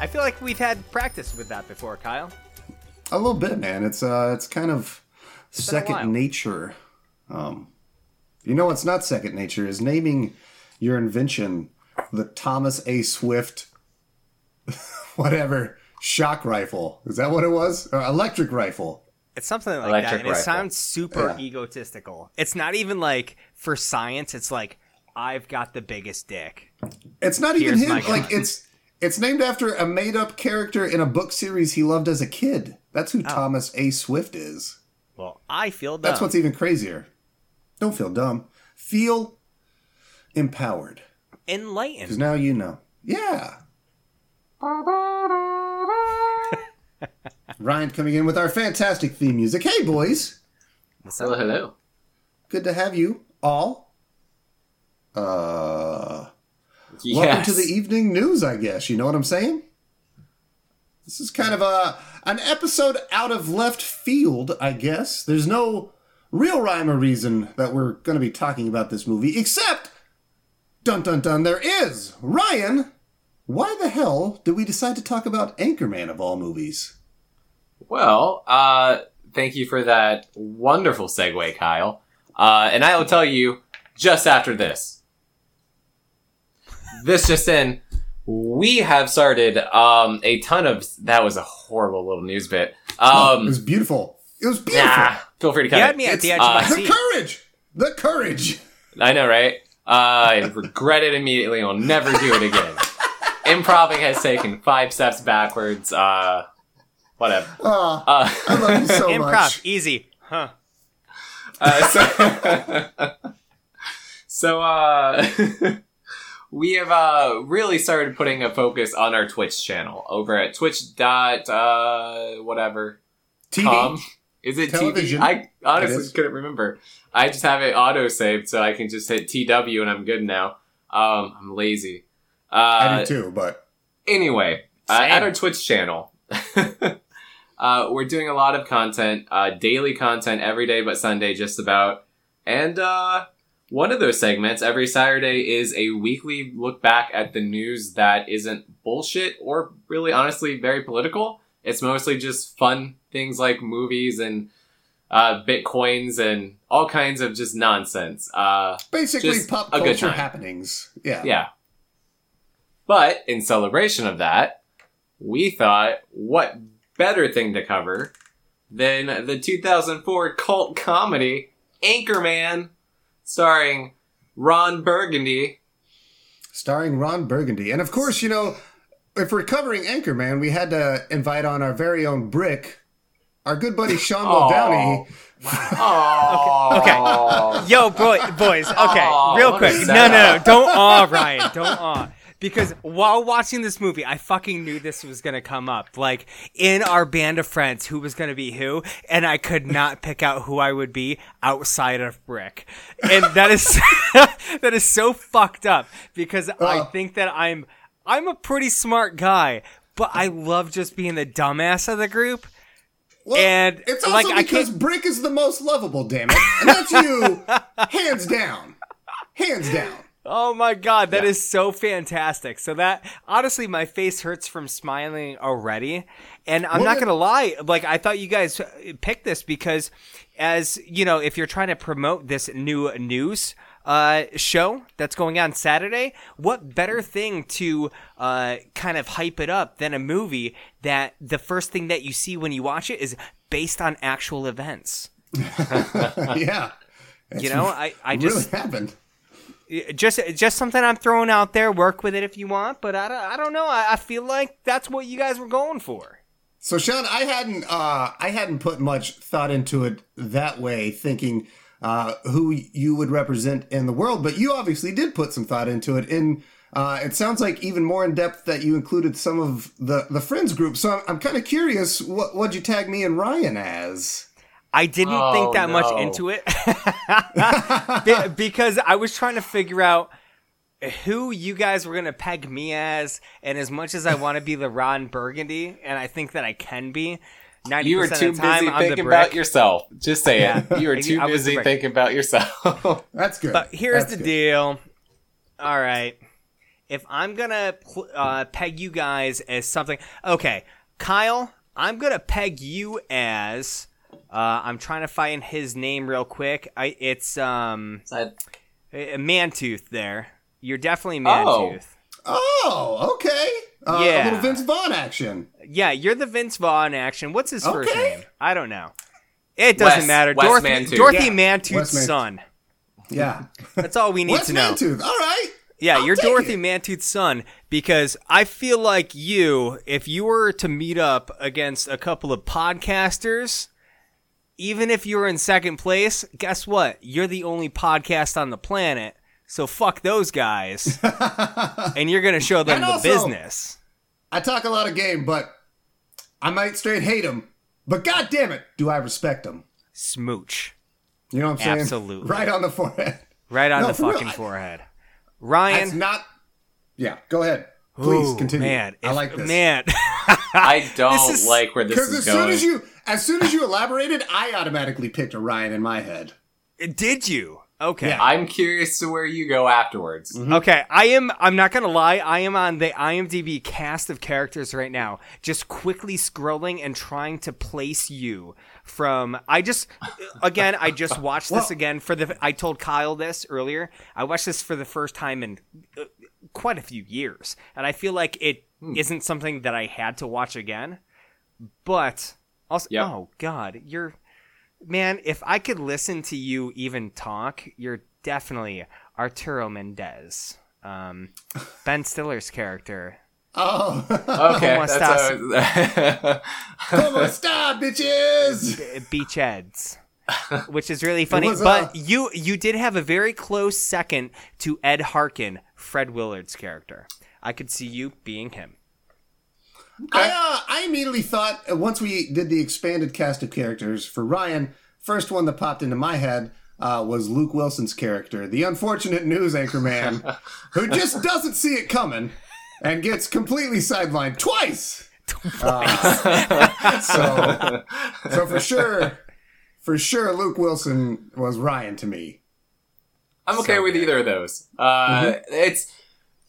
I feel like we've had practice with that before, Kyle. A little bit, man. It's uh, it's kind of been a second nature. Um, you know what's not second nature is naming your invention the Thomas A. Swift, whatever shock rifle. Is that what it was? Or electric rifle. It's something like Electric that, and it sounds super Yeah. egotistical. It's not even like for science. It's like I've got the biggest dick. It's not even him. Like it's it's named after a made up character in a book series he loved as a kid. That's Oh. who Thomas A. Swift is. Well, I feel dumb. That's what's even crazier. Don't feel dumb. Feel empowered. Enlightened. Because now you know. Yeah. Ryan coming in with our fantastic theme music. Hey, boys. What's Hello, hello. Good to have you all. Uh, Yes. welcome to the evening news, I guess. You know what I'm saying? This is kind of a an episode out of left field, I guess. There's no real rhyme or reason that we're going to be talking about this movie, except, dun dun dun, there is. Ryan, why the hell did we decide to talk about Anchorman of all movies? Well, uh, thank you for that wonderful segue, Kyle. Uh, and I will tell you just after this. This just in, we have started um, a ton of. That was a horrible little news bit. Um, it was beautiful. It was beautiful. nah, feel free to cut You it. had me at the edge It's- of my uh, the seat. courage! The courage! I know, right? Uh, I regret it immediately. I'll never do it again. Improving has taken five steps backwards. Uh, whatever. Ah, Uh, I love you so much. Improv, much. easy, huh? Uh, so, so uh, we have uh, really started putting a focus on our Twitch channel over at Twitch dot uh, whatever TV. com. Is it Television. TV? I honestly couldn't remember. I just have it auto saved, so I can just hit TW and I'm good now. Um, I'm lazy. Uh, I do too, but anyway, uh, at our Twitch channel, uh, we're doing a lot of content, uh, daily content every day but Sunday, just about. And uh, one of those segments every Saturday is a weekly look back at the news that isn't bullshit or really honestly very political. It's mostly just fun things like movies and uh, bitcoins and all kinds of just nonsense. Uh, basically Just pop culture happenings. Yeah. yeah. But in celebration of that, we thought, what better thing to cover than the 2004 cult comedy Anchorman, starring Ron Burgundy. Starring Ron Burgundy. And of course, you know, if we're covering Anchorman, we had to invite on our very own Brick, our good buddy Sean Aw. Muldowney. Oh, Okay. okay. Yo, boy, boys. Okay, Aw, real quick. No, no, no. Don't awe, Ryan. Don't awe. Because while watching this movie, I fucking knew this was gonna come up. Like in our band of friends, who was gonna be who, and I could not pick out who I would be outside of Brick, and that is that is so fucked up because I Uh. think that I'm I'm a pretty smart guy, but I love just being the dumbass of the group. Well, And, it's also like, because Brick is the most lovable, damn it. And that's you, hands down. Hands down. Oh my god, that Yeah. is so fantastic. So that honestly my face hurts from smiling already. And I'm Well, not going to lie, like I thought you guys uh, picked this because as, you know, if you're trying to promote this new news uh, show that's going on Saturday, what better thing to uh, kind of hype it up than a movie that the first thing that you see when you watch it is based on actual events. yeah. You know, I, I It really just happened. Just just something I'm throwing out there. Work with it if you want, but I don't, I don't know. I, I feel like that's what you guys were going for. So Sean, I hadn't uh I hadn't put much thought into it that way, thinking uh who you would represent in the world, but you obviously did put some thought into it. And uh it sounds like even more in depth that you included some of the the friends group. So I'm, I'm kind of curious what what'd you tag me and Ryan as? I didn't Oh, think that much into it Be- because I was trying to figure out who you guys were gonna peg me as, and as much as I want to be the Ron Burgundy, and I think that I can be. Ninety You were percent too of the time, busy I'm thinking about yourself. Just say Yeah. it. You were too I was the busy thinking about yourself. That's good. But here's That's the good. deal. All right. if I'm gonna pl- uh, peg you guys as something, okay, Kyle, I'm gonna peg you as. Uh, I'm trying to find his name real quick. I it's um So a Mantooth. There, you're definitely Oh. Mantooth. Oh, okay. Uh, Yeah. A little Vince Vaughn action. Yeah, you're the Vince Vaughn action. What's his first name? I don't know. It doesn't Wes- matter. Wes Dorothy, Mantooth. Dorothy Yeah, Mantooth's Wes Mantooth. son. Yeah. That's all we need Wes to know. Mantooth. All right. Yeah, I'll you're Dorothy it. Mantooth's son because I feel like you, if you were to meet up against a couple of podcasters, even if you're in second place, guess what? You're the only podcast on the planet. So fuck those guys, and you're gonna show them And the also- business. I talk a lot of game, but I might straight hate him. But god damn it, do I respect him? Smooch, You know what I'm saying? Absolutely. Right on the forehead. right on No, the for real, fucking I- forehead. That's Ryan, not. Yeah, go ahead. Please Ooh, continue. Man, I if- like this. Man, I don't This is- like where this is Because is as going. soon as you, as soon as you elaborated, I automatically picked Orion in my head. did you? Okay. Yeah. I'm curious to where you go afterwards. Okay, I am. I'm not gonna lie. I am on the IMDb cast of characters right now, just quickly scrolling and trying to place you from. I just, again, I just watched this Well- again for the. I told Kyle this earlier. I watched this for the first time in uh, quite a few years, and I feel like it Hmm. not something that I had to watch again. But also, Yep. oh god, you're man. If I could listen to you even talk, you're definitely Arturo Mendez, um, Ben Stiller's character. Oh, Okay, Como that's a, como esta, bitches? B- Beachheads. Which is really funny, but uh, you you did have a very close second to Ed Harken, Fred Willard's character. I could see you being him. I, uh, I immediately thought uh, once we did the expanded cast of characters for Ryan, first one that popped into my head uh, was Luke Wilson's character, the unfortunate news anchor man who just doesn't see it coming and gets completely sidelined twice. Uh, so, so for sure, for sure, Luke Wilson was Ryan to me. I'm okay So with good. either of those. Uh, It's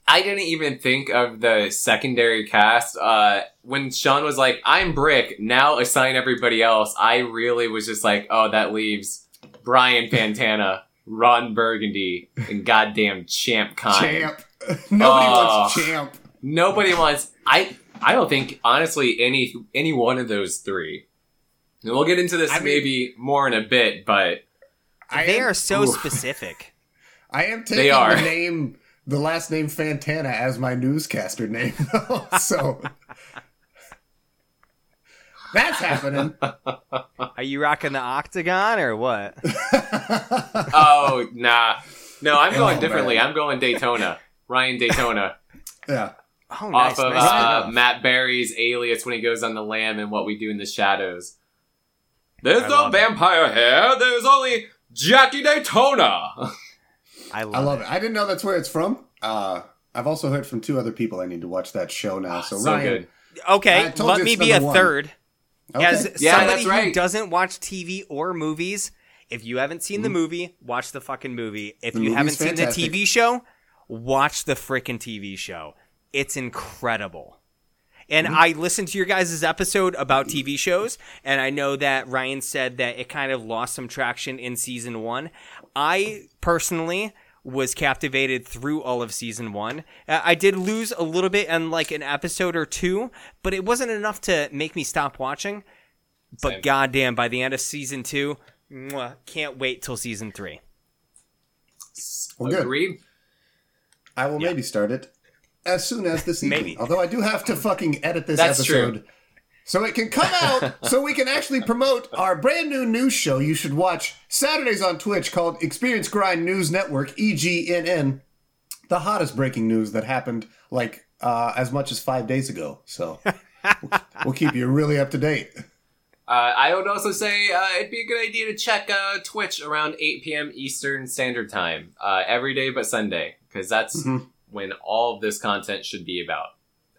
I didn't even think of the secondary cast. Uh, when Sean was like, "I'm Brick," now assign everybody else. I really was just like, "Oh, that leaves Brian Fantana, Ron Burgundy, and goddamn Champ Kind." Champ. Nobody Oh. wants champ. Nobody wants. I I don't think honestly any any one of those three. And we'll get into this I mean- maybe more in a bit, but They am, are so Oof. specific. I am taking They are. the name, the last name Fantana as my newscaster name, though. so that's happening. Are you rocking the octagon or what? oh nah, no, I'm going Oh, differently. man. I'm going Daytona, Ryan Daytona, Yeah. Oh, nice. off of nice uh. Matt Berry's Alias when he goes on the lam and what we do in the shadows. There's I no love it. vampire here. There's only Jackie Daytona. I love, I love it. I didn't know that's where it's from. Uh, I've also heard from two other people I need to watch that show now. So, so Ryan, good. Okay, let me be a one. third. Okay. As Yeah, somebody that's who doesn't watch TV or movies, if you haven't seen the movie, watch the fucking movie. If Mm-hmm. The you haven't seen fantastic. the TV show, watch the freaking TV show. It's incredible. And Mm-hmm. I listened to your guys' episode about TV shows, and I know that Ryan said that it kind of lost some traction in season one. I personally was captivated through all of season one. Uh, I did lose a little bit in like an episode or two, but it wasn't enough to make me stop watching. But Same. goddamn, by the end of season two, mwah, can't wait till season three. Well, good. Agreed. I will maybe start it as soon as this evening. Maybe. Although I do have to fucking edit this That's episode. true. So it can come out, so we can actually promote our brand new news show you should watch Saturdays on Twitch called Experience Grind News Network, E EGNN. The hottest breaking news that happened like uh, as much as five days ago. So we'll, we'll keep you really up to date. Uh, I would also say uh, it'd be a good idea to check uh, Twitch around 8 p.m. Eastern Standard Time uh, every day but Sunday, because that's Mhm. when all of this content should be about.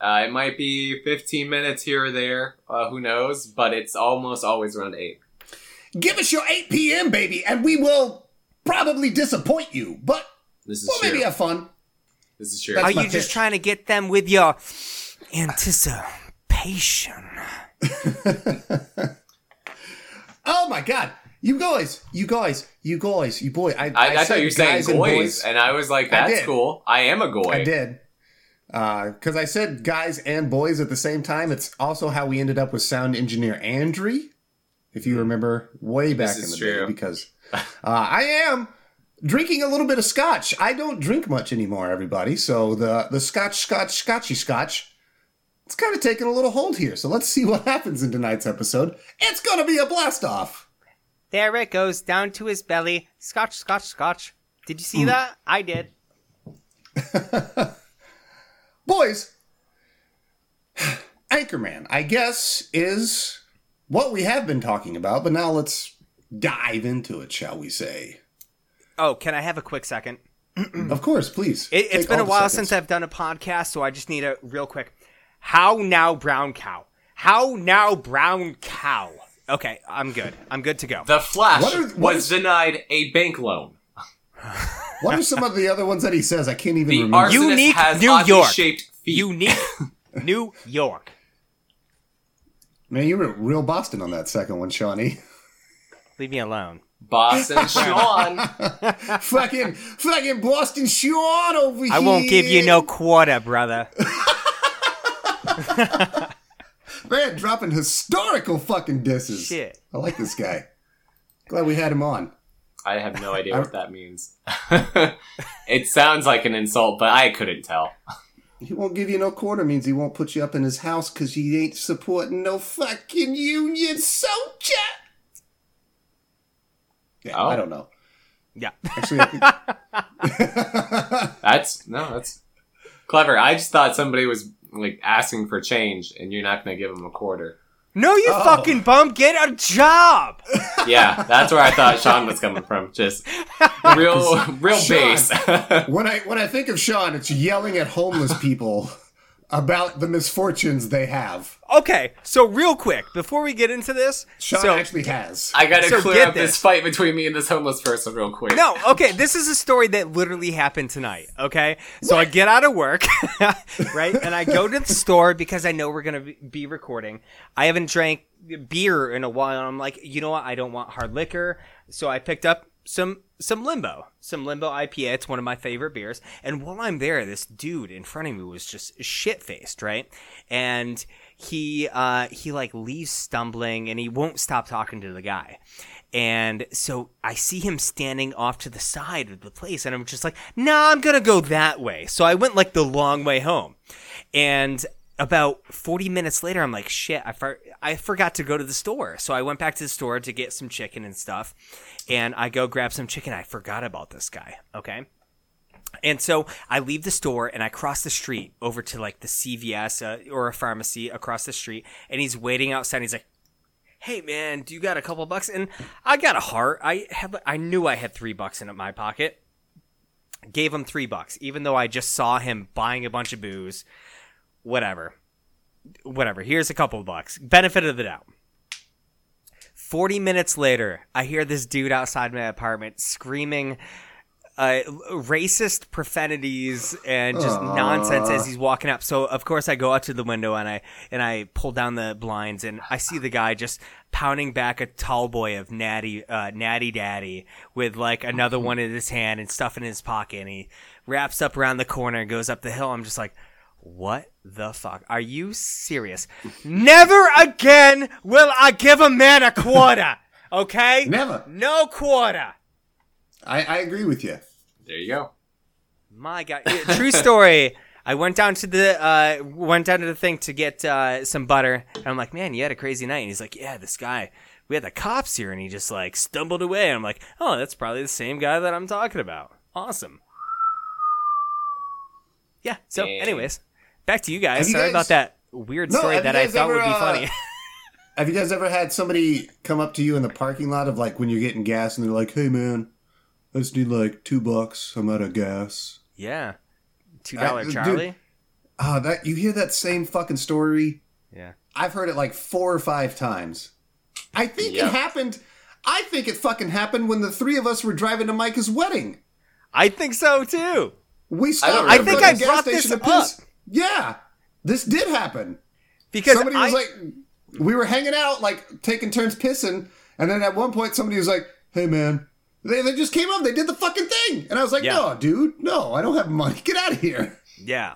Uh, it might be 15 minutes here or there, uh, who knows, but it's almost always around 8. Give us your 8 p.m., baby, and we will probably disappoint you, but This is we'll true. maybe have fun. This is true. That's Are my you just trying to get them with your anticipation? Oh my god. You guys, you guys, you guys, you boy. I, I, I, said thought you were saying guys and boys, and I was like, "That's did. cool. I am a goy." I did. Uh, because I said guys and boys at the same time. It's also how we ended up with sound engineer Andre, if you hmm. remember way back in the true. day. Because uh, I am drinking a little bit of scotch. I don't drink much anymore, everybody. So the the scotch, scotch, scotchy scotch. It's kind of taking a little hold here. So let's see what happens in tonight's episode. It's gonna be a blast off. There it goes down to his belly. Scotch, scotch, scotch. Did you see hmm. that? I did. Boys, Anchorman, I guess, is what we have been talking about, but now let's dive into it, shall we say? Oh, can I have a quick second? Of course, please. It, it's Take been a while seconds. since I've done a podcast, so I just need a real quick. How now, brown cow? How now, brown cow? Okay, I'm good. I'm good to go. The Flash What are- what was is- denied a bank loan. What are some of the other ones that he says? I can't even The remember. arsonist Unique has New oddly York. shaped feet. Unique New York. Man, you were real Boston on that second one, Shawnee. Leave me alone. Boston Sean. fucking, fucking Boston Sean over here. I won't give you no quarter, brother. Man, dropping historical fucking disses. Shit. I like this guy. Glad we had him on. I have no idea what that means. it sounds like an insult, but I couldn't tell. He won't give you no quarter means he won't put you up in his house because he ain't supporting no fucking union soldier. Yeah, Oh. I don't know. Yeah. Actually, think- That's no, that's clever. I just thought somebody was like asking for change, and you're not going to give him a quarter. No, you Oh. fucking bum. Get a job. Yeah, that's where I thought Sean was coming from. Just real, real Sean. base. when I when I think of Sean, it's yelling at homeless people about the misfortunes they have. Okay, so real quick before we get into this, Sean so actually has. I got to So clear up this. this. fight between me and this homeless person real quick. No, okay, this is a story that literally happened tonight, okay? So I get out of work, right? And I go to the store because I know we're going to be recording. I haven't drank beer in a while. And I'm like, you know what? I don't want hard liquor. So I picked up some some limbo, some limbo IPA. It's one of my favorite beers. And while I'm there, this dude in front of me was just shit faced, right? And he uh he like leaves stumbling and he won't stop talking to the guy. And so I see him standing off to the side of the place, and I'm just like, nah, I'm gonna go that way. So I went like the long way home. And about 40 minutes later, I'm like, shit, I, for- I forgot to go to the store. So I went back to the store to get some chicken and stuff. And I go grab some chicken. I forgot about this guy. Okay. And so I leave the store and I cross the street over to like the CVS uh, or a pharmacy across the street. And he's waiting outside. He's like, hey man, do you got a couple bucks? And I got a heart. I have, I knew I had three bucks in my pocket. Gave him three bucks, even though I just saw him buying a bunch of booze. Whatever. Whatever. Here's a couple bucks. Benefit of the doubt. 40 minutes later, I hear this dude outside my apartment screaming uh, racist profanities and just nonsense as he's walking up. So of course I go out to the window and I and I pull down the blinds and I see the guy just pounding back a tall boy of natty uh, natty daddy with like another one in his hand and stuff in his pocket and he wraps up around the corner and goes up the hill. I'm just like, what the fuck? Are you serious? Never again will I give a man a quarter. Okay? Never. No quarter. I, I agree with you. There you go. My God, Yeah, true story. I went down to the uh, went down to the thing to get uh, some butter, and I'm like, "Man, you had a crazy night." And he's like, "Yeah, this guy, we had the cops here," and he just like stumbled away. And I'm like, "Oh, that's probably the same guy that I'm talking about." Awesome. Yeah. So, Dang. anyways, back to you guys. Have you Sorry guys- about that weird story have that I guys thought would ever, be uh, funny. Have you guys ever had somebody come up to you in the parking lot of like when you're getting gas and they're like, "Hey man, I just need like two bucks. I'm out of gas." yeah. Two dollar I- dude- Charlie. Ah, that you hear that same fucking story? Yeah. I've heard it like four or five times. I think Yep. it happened. I think it fucking happened when the three of us were driving to Micah's wedding. I think so too. We stopped. don't I think I brought this up. piss. Yeah, this did happen. because somebody was I- like, we were hanging out, like taking turns pissing, and then at one point somebody was like, "Hey, man." They, they just came up, they did the fucking thing. And I was like, Yeah. no, dude, no, I don't have money. Get out of here. Yeah.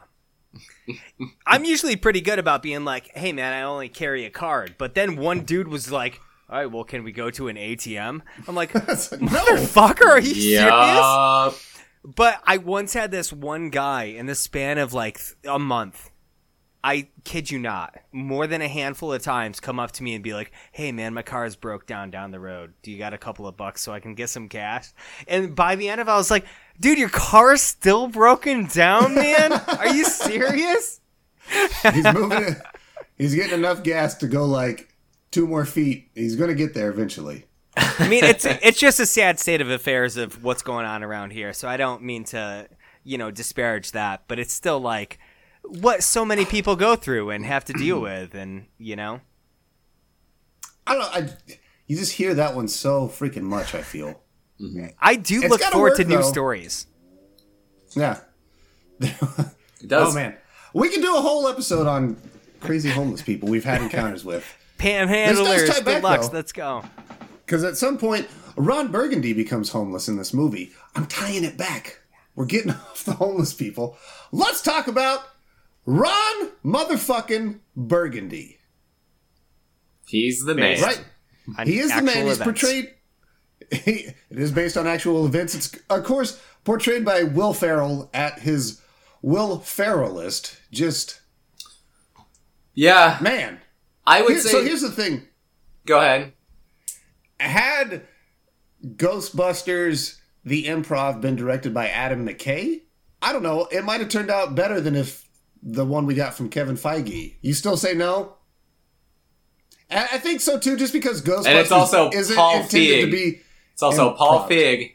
I'm usually pretty good about being like, hey man, I only carry a card. But then one dude was like, all right, well, can we go to an ATM? I'm like, no. motherfucker, are you serious? But I once had this one guy in the span of like a month. I kid you not, more than a handful of times come up to me and be like, "Hey man, my car is broke down down the road. Do you got a couple of bucks so I can get some cash?" And by the end of it, I was like, "Dude, your car is still broken down, man. Are you serious?" He's moving it. He's getting enough gas to go like two more feet. He's going to get there eventually. I mean, it's it's just a sad state of affairs of what's going on around here. So I don't mean to, you know, disparage that, but it's still like what so many people go through and have to deal with, and you know. I don't know. I, you just hear that one so freaking much, I feel. Mm-hmm. I do It's look forward work, to new though. stories. Yeah. It does. Oh, man. We can do a whole episode on crazy homeless people we've had encounters with. Panhandlers, tie back, deluxe. though. Let's go. Because at some point, Ron Burgundy becomes homeless in this movie. I'm tying it back. We're getting off the homeless people. Let's talk about Ron motherfucking Burgundy. He's the man. Right? On He is the actual man. He's events. portrayed. He, it is based on actual events. It's of course portrayed by Will Ferrell at his Will Ferrellist. Just Yeah. man. I would Here- say. so here's the thing: go ahead. Had Ghostbusters the improv been directed by Adam McKay, I don't know. It might have turned out better than if the one we got from Kevin Feige. You still say no? I think so too, just because Ghostbusters And it's also isn't Paul intended to be. It's also Paul Improv. Feig,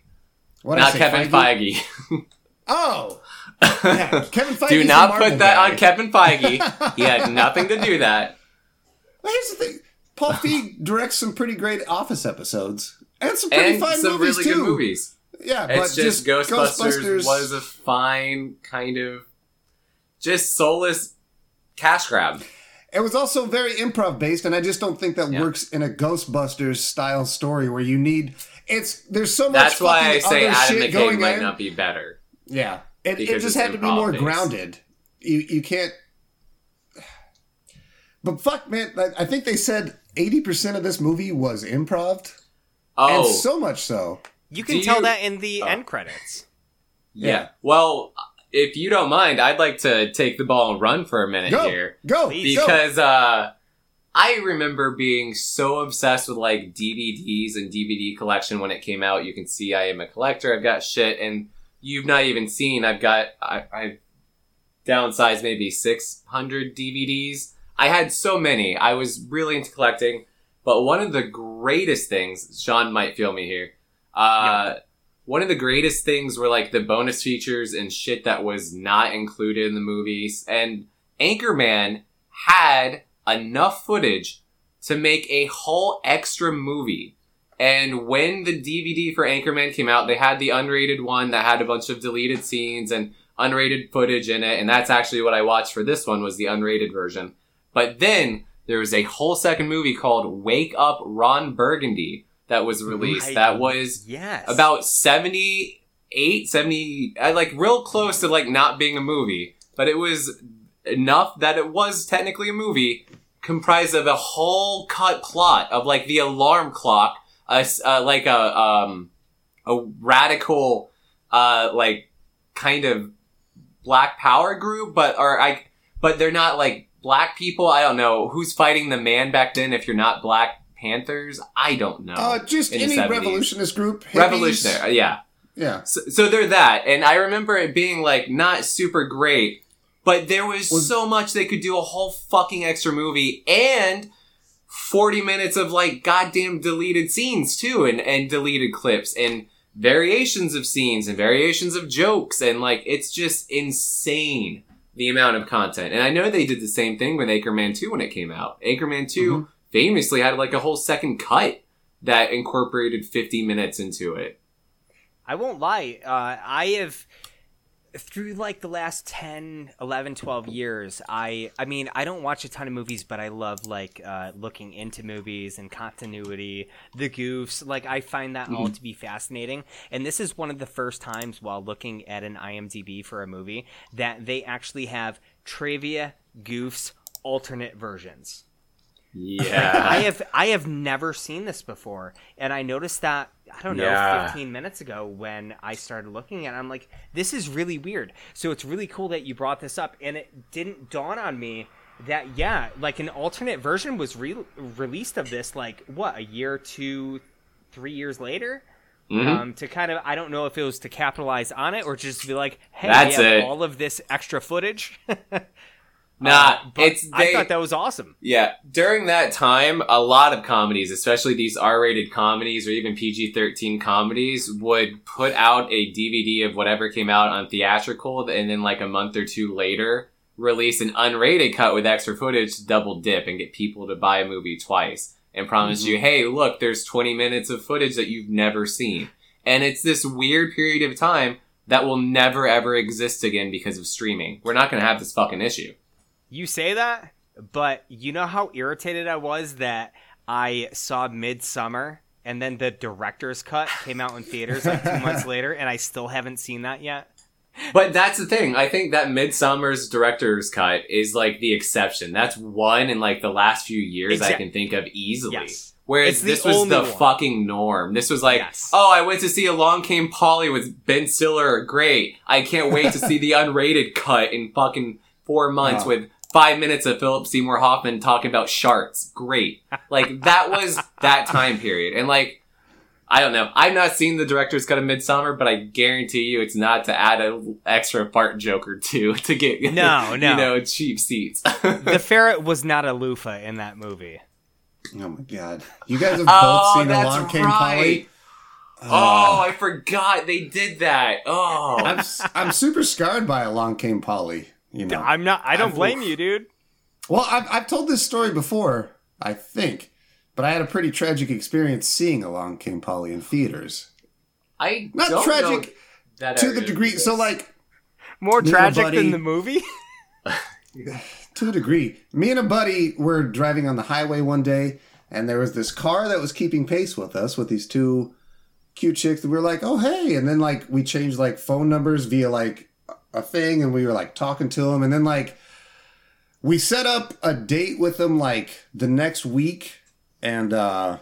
What not Kevin Feige. Oh, yeah, Kevin Feige. do not put that on Kevin Feige. he had nothing to do that. Well, here's the thing: Paul Feig directs some pretty great Office episodes and some pretty And fun some movies really too. good movies. Yeah, but It's just, Ghostbusters, Ghostbusters was a fine kind of just soulless cash grab. It was also very improv based, and I just don't think that Yeah. works in a Ghostbusters style story where you need it's there's so much. That's why I say Adam shit McKay might in. not be better. Yeah, it, it just had to be more improv-based. grounded. You you can't. But fuck, man! I think they said eighty percent of this movie was improv, Oh, and so much so. You can Do tell you- that in the Oh. end credits. yeah. yeah. Well, if you don't mind, I'd like to take the ball and run for a minute Go here. go Please. go. because uh I remember being so obsessed with like DVDs and DVD collection when it came out. You can see I am a collector. I've got shit, and you've not even seen. I've got I, I've downsized maybe six hundred DVDs. I had so many. I was really into collecting, but one of the greatest things, Sean might feel me here. Uh, One of the greatest things were like the bonus features and shit that was not included in the movies. And Anchorman had enough footage to make a whole extra movie. And when the DVD for Anchorman came out, they had the unrated one that had a bunch of deleted scenes and unrated footage in it. And that's actually what I watched for this one was the unrated version. But then there was a whole second movie called Wake Up Ron Burgundy that was released. I- that was Yes. about 78 70 like real close to like not being a movie but it was enough that it was technically a movie comprised of a whole cut plot of like the alarm clock a uh, like a um a radical uh like kind of black power group but or I but they're not like black people I don't know who's fighting the man back then if you're not black panthers I don't know Uh, just any 70s. revolutionist group. hippies. revolutionary yeah Yeah. so, so they're that, and I remember it being like not super great, but there was, Was- so much they could do a whole fucking extra movie and forty minutes of like goddamn deleted scenes too, and and deleted clips and variations of scenes and variations of jokes, and like it's just insane the amount of content. And I know they did the same thing with Anchorman two when it came out. Anchorman 2 famously had like a whole second cut that incorporated fifty minutes into it. I won't lie. Uh, I have through like the last 10 11 12 years i i mean i don't watch a ton of movies but i love like uh, looking into movies and continuity the goofs like i find that all to be fascinating. And this is one of the first times while looking at an imdb for a movie that they actually have trivia goofs alternate versions. Yeah. I have I have never seen this before, and I noticed that I don't know Yeah. 15 minutes ago when I started looking at. it. I'm like, this is really weird. So it's really cool that you brought this up, and it didn't dawn on me that yeah, like an alternate version was re- released of this like what a year, two, three years later. Mhm. Um, to kind of, I don't know if it was to capitalize on it or just be like, hey, That's we have it. all of this extra footage. Nah, Uh, but it's I thought that was awesome. Yeah, during that time, a lot of comedies, especially these R-rated comedies or even PG-13 comedies, would put out a DVD of whatever came out on theatrical, and then like a month or two later, release an unrated cut with extra footage to double dip and get people to buy a movie twice and promise you, hey, look, there's 20 minutes of footage that you've never seen, and it's this weird period of time that will never ever exist again because of streaming. We're not going to have this fucking issue. You say that, but you know how irritated I was that I saw Midsommar and then the director's cut came out in theaters like two months later, and I still haven't seen that yet. But that's the thing. I think that Midsommar's director's cut is like the exception. That's one in like the last few years I can think of easily. Yes. Whereas It's this was the one. fucking norm. This was like, Yes. oh, I went to see Along Came Polly with Ben Stiller. Great. I can't wait to see the unrated cut in fucking four months Wow. with five minutes of Philip Seymour Hoffman talking about sharks. Great. Like that was that time period. And like, I don't know. I've not seen the director's cut of Midsommar, but I guarantee you it's not to add an extra fart joke or two to get No, no. you know cheap seats. The ferret was not a loofah in that movie. Oh my god! You guys have oh, both oh, seen that's Along Came right. Polly. Oh, ah. I forgot they did that. Oh, I'm s- I'm super scarred by Along Came Polly. You know. I'm not. I don't I've- blame you, dude. Well, I've I've told this story before, I think, but I had a pretty tragic experience seeing Along Came Polly in theaters. I Not don't know tragic that to the degree. So, like, More Me and a tragic buddy- than the movie. to a degree. Me and a buddy were driving on the highway one day, and there was this car that was keeping pace with us with these two cute chicks. And we were like, "Oh, hey!" And then like we changed like phone numbers via like a thing, and we were like talking to them, and then like we set up a date with them like the next week, and uh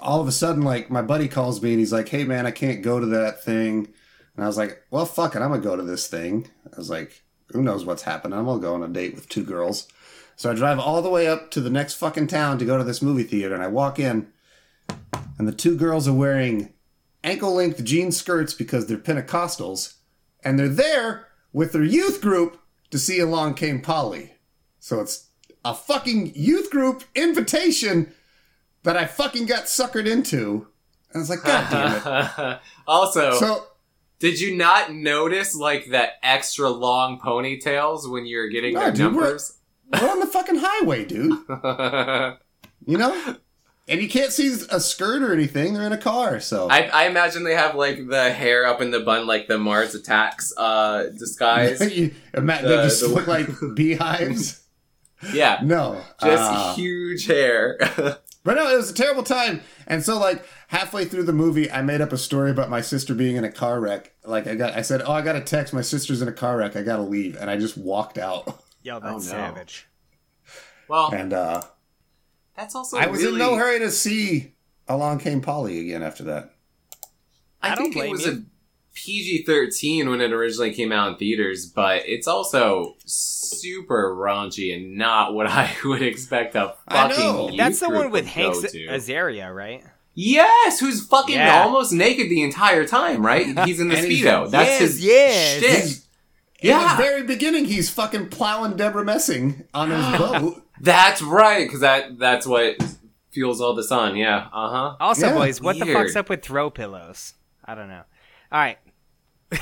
all of a sudden, like my buddy calls me and he's like, "Hey, man, I can't go to that thing." And I was like, "Well, fuck it, I'm gonna go to this thing." I was like, "Who knows what's happening? I'm gonna go on a date with two girls." So I drive all the way up to the next fucking town to go to this movie theater, and I walk in, and the two girls are wearing ankle-length jean skirts because they're Pentecostals, and they're there with their youth group to see Along Came Polly. So it's a fucking youth group invitation that I fucking got suckered into. And I was like, God damn it. also, So did you not notice like that extra long ponytails when you're getting No, their dude, we're- numbers? we're on the fucking highway, dude. You know? And you can't see a skirt or anything. They're in a car, so. I, I imagine they have like the hair up in the bun, like the Mars Attacks uh, disguise. you, ima- The- they just the- look like beehives. yeah, No. just uh, huge hair. But no, it was a terrible time. And so, like halfway through the movie, I made up a story about my sister being in a car wreck. Like I got, I said, "Oh, I got a text. My sister's in a car wreck. I got to leave." And I just walked out. Yo, that's Oh, no. savage. well, And uh, that's also I was really, in no hurry to see Along Came Polly again after that. I, I don't think it blame was you. a PG thirteen when it originally came out in theaters, but it's also super raunchy and not what I would expect a I fucking. know. That's the one with Hank go Z- to. Azaria, right? Yes, who's fucking Yeah. almost naked the entire time, right? He's in the And he's- speedo. That's yes, his yes. shtick. He's- In Yeah. the very beginning, he's fucking plowing Debra Messing on his boat. That's right, because that that's what fuels all the sun. Yeah. Uh huh. Also, Yeah. boys, what the fuck's up with throw pillows? I don't know. All right,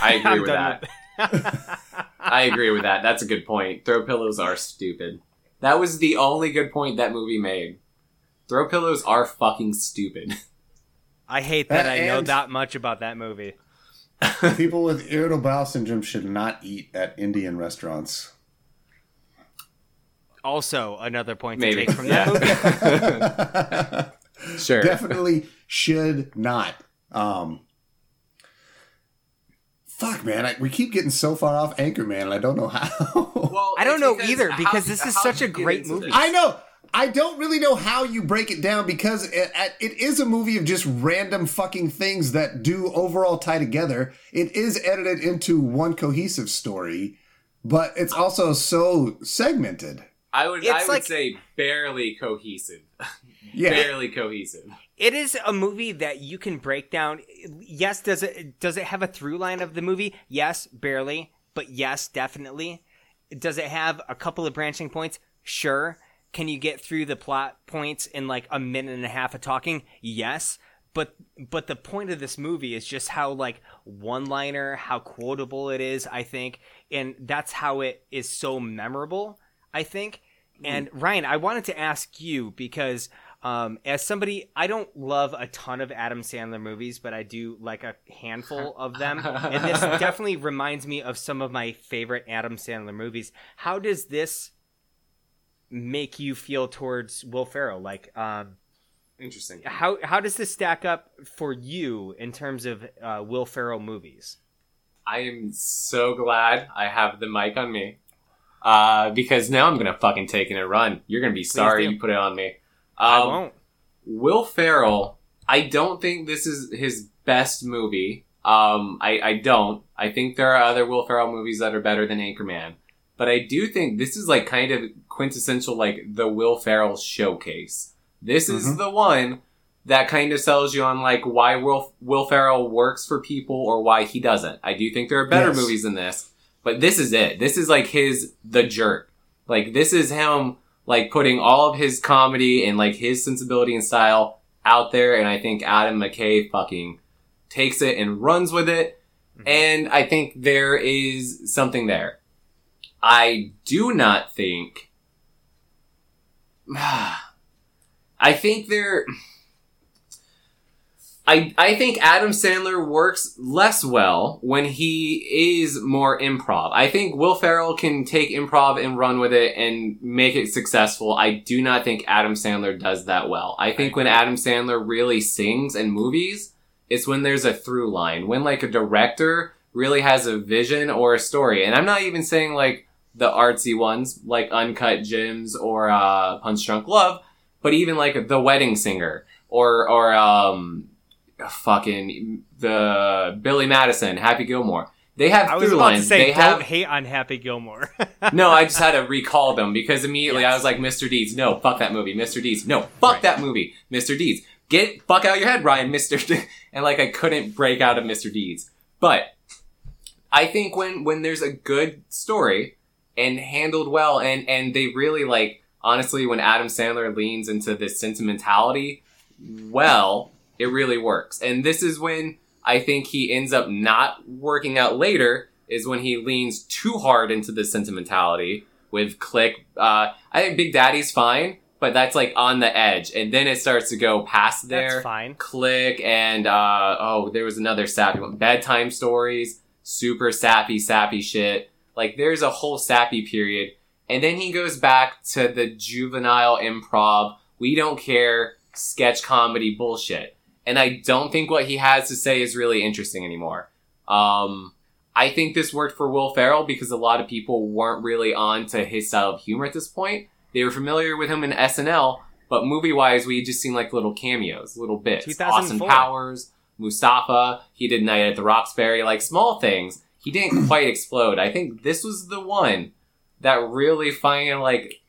I agree I'm with that. I agree with that. That's a good point. Throw pillows are stupid. That was the only good point that movie made. Throw pillows are fucking stupid. I hate that Uh, I know that much about that movie. People with irritable bowel syndrome should not eat at Indian restaurants. Also, another point to take from that. sure. Definitely should not. Um, fuck, man. I, we keep getting so far off Anchorman, and I don't know how. Well, I don't it's know because either, how- because this is such a great movie. this? I know. I don't really know how you break it down because it, it is a movie of just random fucking things that do overall tie together. It is edited into one cohesive story, but it's also so segmented. I would It's I would like- say barely cohesive. Yeah. Barely cohesive. It is a movie that you can break down. Yes, does it does it have a through line of the movie? Yes, barely, but yes, definitely. Does it have a couple of branching points? Sure. Can you get through the plot points in like a minute and a half of talking? Yes. But but the point of this movie is just how like one liner, how quotable it is, I think, and that's how it is so memorable, I think. And Ryan, I wanted to ask you because um, as somebody, I don't love a ton of Adam Sandler movies, but I do like a handful of them. and this definitely reminds me of some of my favorite Adam Sandler movies. How does this make you feel towards Will Ferrell? Like, um, Interesting. how how does this stack up for you in terms of uh, Will Ferrell movies? I am so glad I have the mic on me. Uh, because now I'm gonna fucking take it and run. You're gonna be sorry do. you put it on me. I Um, won't. Will Ferrell, I don't think this is his best movie. Um, I, I don't. I think there are other Will Ferrell movies that are better than Anchorman. But I do think this is like kind of quintessential, like the Will Ferrell showcase. This is Mhm. the one that kind of sells you on like why Will, Will Ferrell works for people or why he doesn't. I do think there are better Yes. movies than this, but this is it. This is like his, the jerk. Like this is him like putting all of his comedy and like his sensibility and style out there and I think Adam McKay fucking takes it and runs with it mm-hmm. and I think there is something there. I do not think I think there I I think Adam Sandler works less well when he is more improv. I think Will Ferrell can take improv and run with it and make it successful. I do not think Adam Sandler does that well. I think when Adam Sandler really sings in movies, it's when there's a through line. When like a director really has a vision or a story. And I'm not even saying like the artsy ones like Uncut Gems or uh Punch Drunk Love, but even like The Wedding Singer or or um fucking the Billy Madison, Happy Gilmore. They have I was through about lines. to say, they don't have hate on Happy Gilmore. no, I just had to recall them because immediately I was like, Mr. Deeds, no, fuck that movie. Mr. Deeds, no, fuck Right. that movie. Mr. Deeds, get fuck out your head, Ryan. Mr. D-. and like I couldn't break out of Mr. Deeds, but I think when when there's a good story and handled well, and and they really like honestly, when Adam Sandler leans into this sentimentality, well, it really works. And this is when I think he ends up not working out later is when he leans too hard into the sentimentality with Click. Uh, I think Big Daddy's fine, but that's like on the edge, and then it starts to go past there. That's fine. Click and uh, oh, there was another sappy one. Bedtime stories, super sappy, sappy shit. Like there's a whole sappy period, and then he goes back to the juvenile improv. We don't care sketch comedy bullshit. And I don't think what he has to say is really interesting anymore. Um, I think this worked for Will Ferrell because a lot of people weren't really on to his style of humor at this point. They were familiar with him in SNL, but movie wise, we had just seen like little cameos, little bits. Austin 2004. Powers, Mustafa, he did Night at the Roxbury, like small things. He didn't quite explode. I think this was the one that really finally like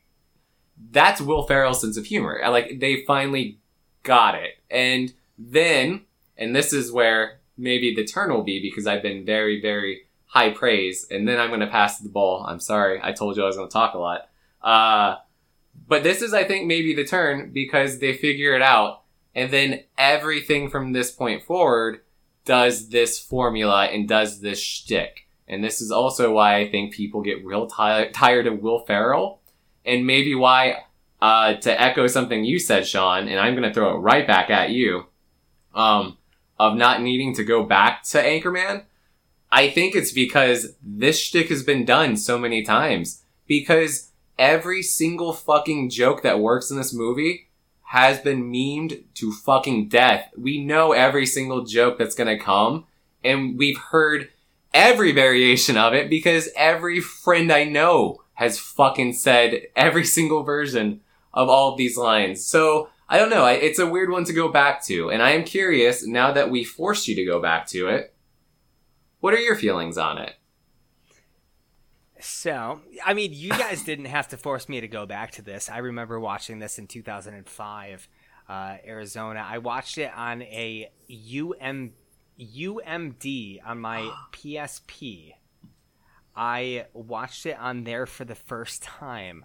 that's Will Ferrell's sense of humor. Like they finally got it. And then, and this is where maybe the turn will be because I've been very, very high praise. And then I'm going to pass the ball. I'm sorry. I told you I was going to talk a lot. Uh, but this is, I think, maybe the turn because they figure it out. And then everything from this point forward does this formula and does this shtick. And this is also why I think people get real ti- tired of Will Ferrell. And maybe why, uh, to echo something you said, Sean, and I'm going to throw it right back at you, um, of not needing to go back to Anchorman. I think it's because this shtick has been done so many times. Because every single fucking joke that works in this movie has been memed to fucking death. We know every single joke that's gonna come, and we've heard every variation of it because every friend I know has fucking said every single version of all of these lines. So, I don't know, I, it's a weird one to go back to, and I am curious, now that we forced you to go back to it, what are your feelings on it? So, I mean, you guys didn't have to force me to go back to this. I remember watching this in 2005, uh, Arizona. I watched it on a UM, UMD on my PSP. I watched it on there for the first time.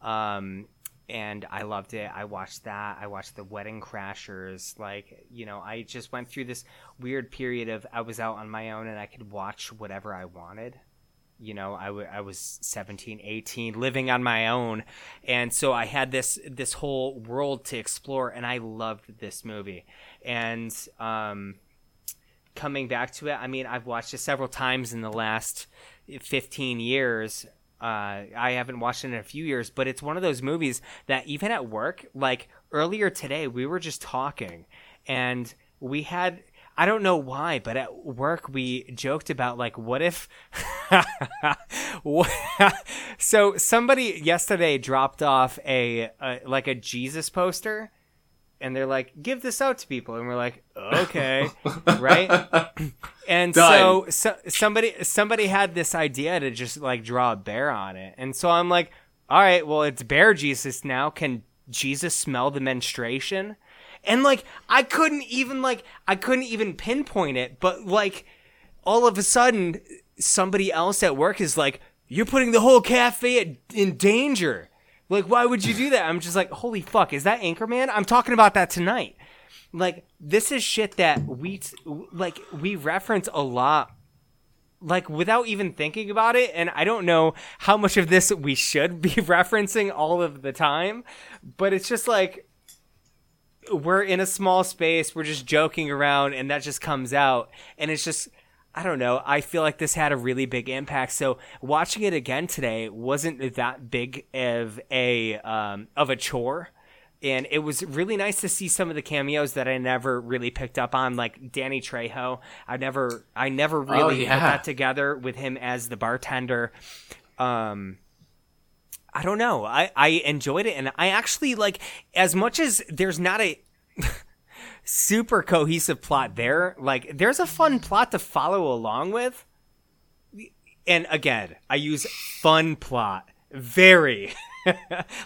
Um, and I loved it. I watched that. I watched the Wedding Crashers. Like, you know, I just went through this weird period of I was out on my own and I could watch whatever I wanted you know I, w- I was 17 18 living on my own and so i had this this whole world to explore and i loved this movie and um, coming back to it i mean i've watched it several times in the last 15 years uh, i haven't watched it in a few years but it's one of those movies that even at work like earlier today we were just talking and we had I don't know why, but at work we joked about like, what if? so somebody yesterday dropped off a, a like a Jesus poster, and they're like, "Give this out to people," and we're like, "Okay, right?" And so, so somebody somebody had this idea to just like draw a bear on it, and so I'm like, "All right, well, it's bear Jesus now. Can Jesus smell the menstruation?" And like I couldn't even like I couldn't even pinpoint it, but like all of a sudden somebody else at work is like, "You're putting the whole cafe in danger." Like, why would you do that? I'm just like, "Holy fuck, is that Anchorman?" I'm talking about that tonight. Like, this is shit that we like we reference a lot like without even thinking about it and i don't know how much of this we should be referencing all of the time but it's just like we're in a small space, we're just joking around, and that just comes out, and it's just. I don't know. I feel like this had a really big impact. So watching it again today wasn't that big of a um, of a chore, and it was really nice to see some of the cameos that I never really picked up on, like Danny Trejo. I never, I never really oh, yeah. put that together with him as the bartender. Um, I don't know. I, I enjoyed it, and I actually like as much as there's not a super cohesive plot there. Like there's a fun plot to follow along with. And again, I use fun plot. Very.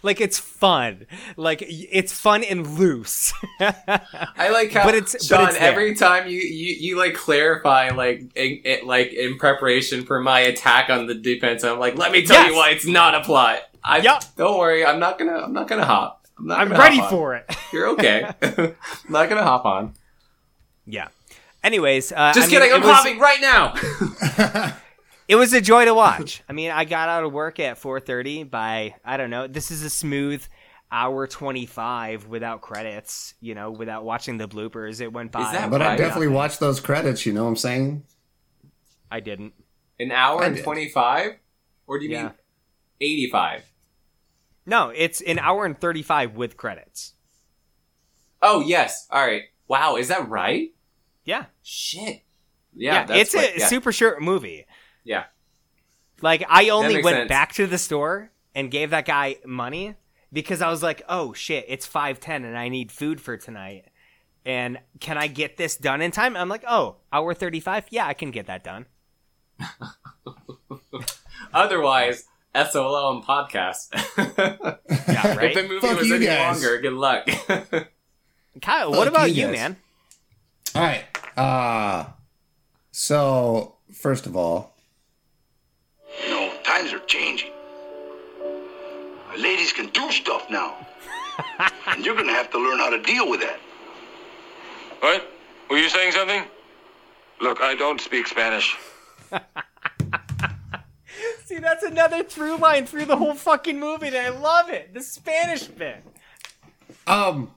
Like it's fun. Like it's fun and loose. I like how but it's Sean, but it's every time you, you you like clarify like in, in- like in preparation for my attack on the defense i'm like let me tell you why it's not a plot. I, Yup. don't worry i'm not gonna i'm not gonna hop i'm, not i'm ready for it you're okay i'm not gonna hop on yeah anyways uh, just I kidding it i'm was- hopping right now it was a joy to watch. I mean, I got out of work at 4:30 by I don't know. This is a smooth hour 25 without credits, you know, without watching the bloopers. It went by. But I Right. definitely watched those credits. You know what I'm saying? I didn't. an hour and 25 or do you Yeah. mean 85 No, it's an hour and 35 with credits. oh yes all right wow is that right Yeah. shit Yeah, yeah, it's a yeah. super short movie. yeah Like I only went sense. back to the store and gave that guy money because I was like, "Oh shit, it's 5:10 and I need food for tonight." And can I get this done in time? I'm like, "Oh, hour 35? Yeah, I can get that done." Otherwise, SOL on podcast. Yeah, right? If the movie Fuck was any guys. longer, good luck. Kyle, Fuck what about you you, man? All right. Uh so first of all, You know, times are changing. Ladies can do stuff now. and you're gonna have to learn how to deal with that. What? Were you saying something? Look, I don't speak Spanish. See, that's another through line through the whole fucking movie, and I love it. The Spanish bit. um,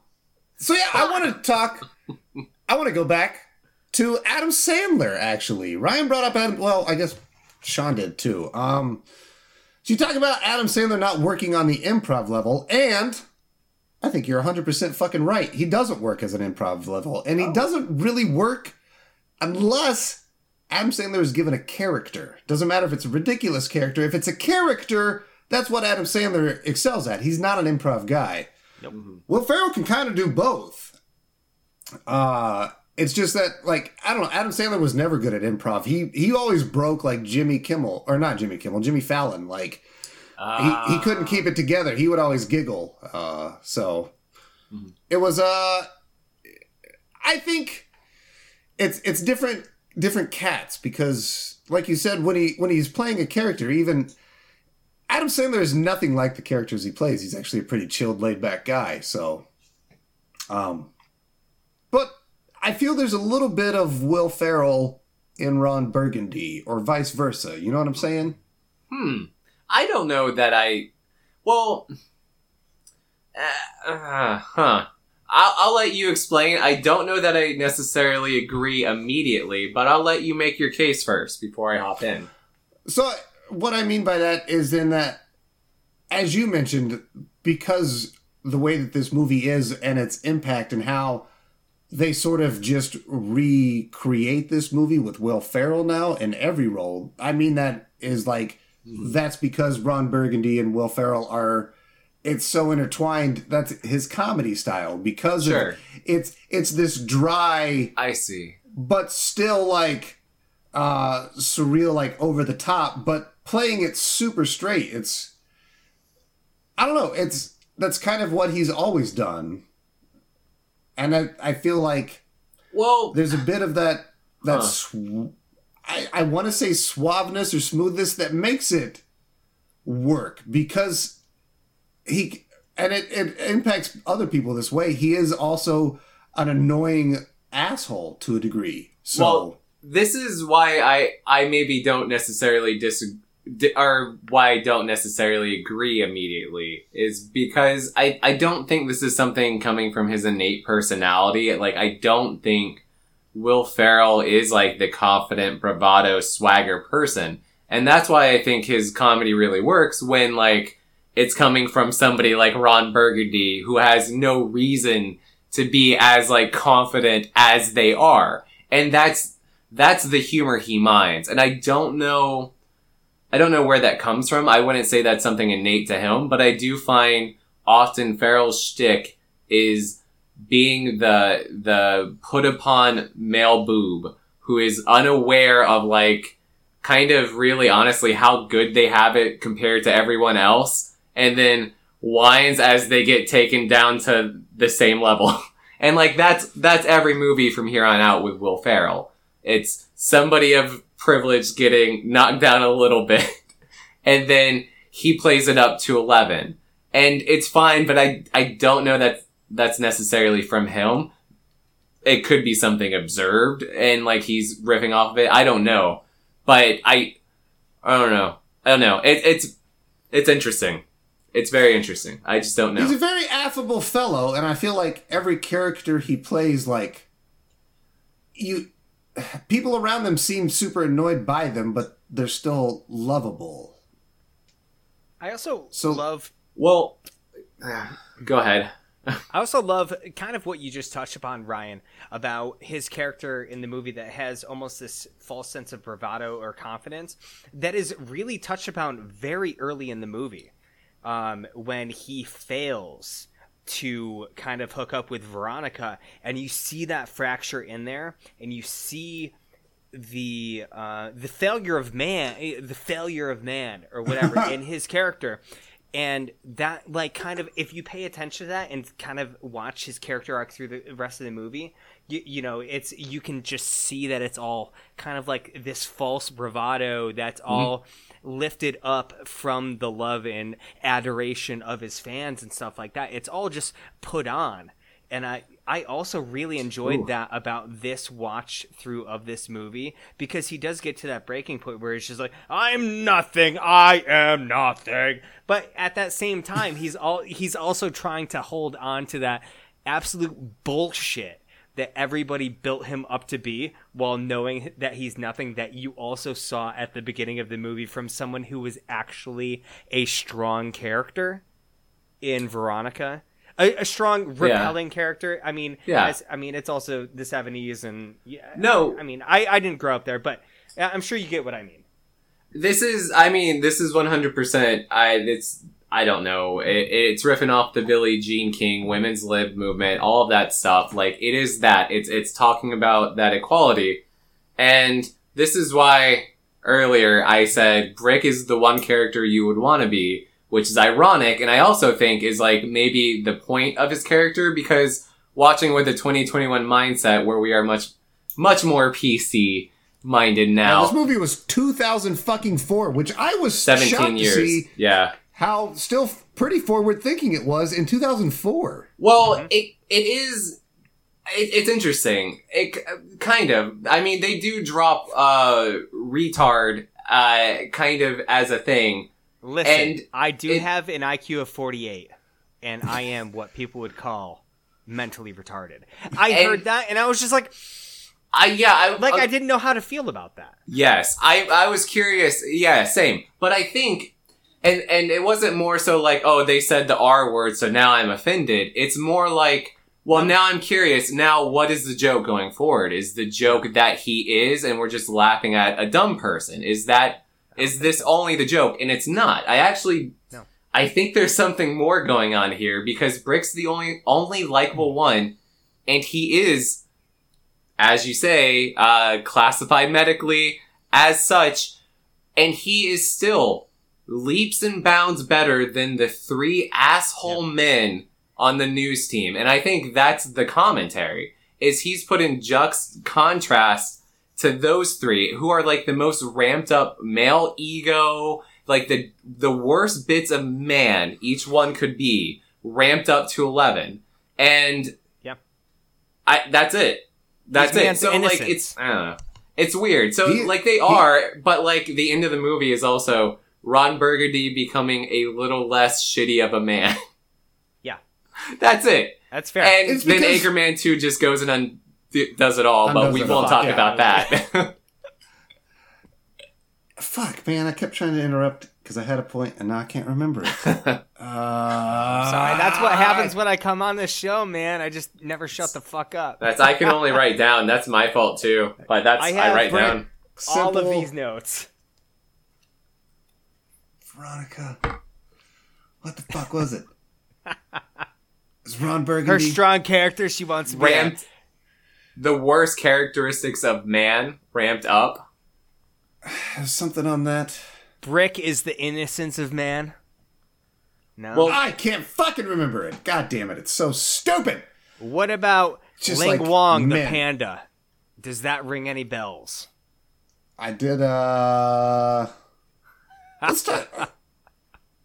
so yeah, I want to talk. I want to go back to Adam Sandler. Actually, Ryan brought up Adam. Well, I guess Sean did too. Um, so you talk about Adam Sandler not working on the improv level, and I think you're 100 percent fucking right. He doesn't work as an improv level, and he doesn't really work unless Adam Sandler is given a character. Doesn't matter if it's a ridiculous character. If it's a character, that's what Adam Sandler excels at. He's not an improv guy. Will Ferrell can kind of do both. Uh it's just that like I don't know. Adam Sandler was never good at improv. He he always broke like Jimmy Kimmel or not Jimmy Kimmel, Jimmy Fallon. Like he he couldn't keep it together. He would always giggle. Uh, so it was uh I think it's it's different different cats because like you said when he when he's playing a character even Adam Sandler is nothing like the characters he plays. He's actually a pretty chilled, laid back guy. So, um, but I feel there's a little bit of Will Ferrell in Ron Burgundy, or vice versa. You know what I'm saying? Hmm. I don't know that I. Well. Uh, uh, huh. I'll, I'll let you explain. I don't know that I necessarily agree immediately, but I'll let you make your case first before I hop in. So, what I mean by that is in that, as you mentioned, because the way that this movie is and its impact and how they sort of just recreate this movie with Will Ferrell now in every role. I mean that is like mm-hmm. that's because Ron Burgundy and Will Ferrell are it's so intertwined that's his comedy style because Sure. of, it's it's this dry I see. but still like uh surreal like over the top but playing it super straight it's i don't know it's that's kind of what he's always done and i i feel like Well, there's a bit of that that Huh. sw- i i want to say suaveness or smoothness that makes it work because he and it, it impacts other people this way he is also an annoying asshole to a degree so Well, this is why I I maybe don't necessarily disagree. Or why I don't necessarily agree immediately is because I, I don't think this is something coming from his innate personality. Like, I don't think Will Ferrell is like the confident, bravado, swagger person. And that's why I think his comedy really works when like it's coming from somebody like Ron Burgundy who has no reason to be as like confident as they are. And that's that's the humor he minds. And I don't know I don't know where that comes from. I wouldn't say that's something innate to him, but I do find Austin Ferrell's shtick is being the the put upon male boob who is unaware of like kind of really honestly how good they have it compared to everyone else and then whines as they get taken down to the same level. And like that's that's every movie from here on out with Will Ferrell. It's somebody of privilege getting knocked down a little bit and then he plays it up to 11. And it's fine, but I I don't know that that's necessarily from him. It could be something observed and like he's riffing off of it. I don't know. But I I don't know. I don't know. It, it's it's interesting. It's very interesting. I just don't know. He's a very affable fellow, and I feel like every character he plays, like you, people around them seem super annoyed by them, but they're still lovable. I also So- love Well, go ahead. I also love kind of what you just touched upon, Ryan, about his character in the movie that has almost this false sense of bravado or confidence that is really touched upon very early in the movie um, when he fails to kind of hook up with Veronica, and you see that fracture in there, and you see the uh, the failure of man, eh, the failure of man, or whatever in his character, and that like kind of if you pay attention to that and kind of watch his character arc through the rest of the movie, you, you know it's you can just see that it's all kind of like this false bravado that's all lifted up from the love and adoration of his fans and stuff like that. It's all just put on and I I also really enjoyed that about this watch through of this movie because he does get to that breaking point where he's just like I'm nothing, I am nothing. But at that same time, he's all he's also trying to hold on to that absolute bullshit that everybody built him up to be while knowing that he's nothing that you also saw at the beginning of the movie from someone who was actually a strong character in Veronica. A, a strong, repelling character. I mean, Yeah. as- I mean, it's also the '70s, and yeah. No. I mean, I, I didn't grow up there, but I'm sure you get what I mean. This is, I mean, this is 100%. I, it's, I don't know. It, it's riffing off the Billie Jean King women's lib movement, all of that stuff. Like, it is that. It's, it's talking about that equality. And this is why earlier I said Brick is the one character you would want to be, which is ironic. And I also think is like maybe the point of his character because watching with the 2021 mindset where we are much, much more PC minded Now, now. this movie was 2000 fucking four, which I was 17 shocked years. to see Yeah. How still pretty forward thinking it was in 2004. Well, it it is. It, it's interesting. It kind of. I mean, they do drop uh retard uh kind of as a thing. Listen, And I do it- have an IQ of 48, and I am what people would call mentally retarded. I And- heard that, and I was just like, I yeah. I like uh, I didn't know how to feel about that. Yes, I I was curious. Yeah, same. But I think. And, and it wasn't more so like, oh, they said the R word, so now I'm offended. It's more like, well, now I'm curious. Now, what is the joke going forward? Is the joke that he is, and we're just laughing at a dumb person? Is that, is this only the joke? And it's not. I actually, No. I think there's something more going on here because Brick's the only, only likable one, and he is, as you say, uh, classified medically as such, and he is still leaps and bounds better than the three asshole men on the news team. And I think that's the commentary is he's put in juxt contrast to those three who are like the most ramped up male ego, like the, the worst bits of man each one could be ramped up to 11. And Yep. I, that's it. That's These it. man's So like it's, I don't know. It's weird. So He- like they are, but like the end of the movie is also Ron Burgundy becoming a little less shitty of a man. Yeah. That's it. That's fair. And It's then because- Anchorman 2 just goes and un- does it all, but we won't talk yeah. about that. Fuck, man, I kept trying to interrupt because I had a point and now I can't remember it. Uh, Sorry, that's what happens when I come on this show, man. I just never shut the fuck up. that's I can only write down. That's my fault too. But that's I I, write down. All of these notes. Veronica. What the fuck was it? it? Is Ron Burgundy. Her strong character, she wants to be. Ramped the worst characteristics of man ramped up. There's something on that. Brick is the innocence of man. No. Well- I can't fucking remember it. God damn it, it's so stupid. what about Just Ling like Wong, the panda? Does that ring any bells? I did uh let's talk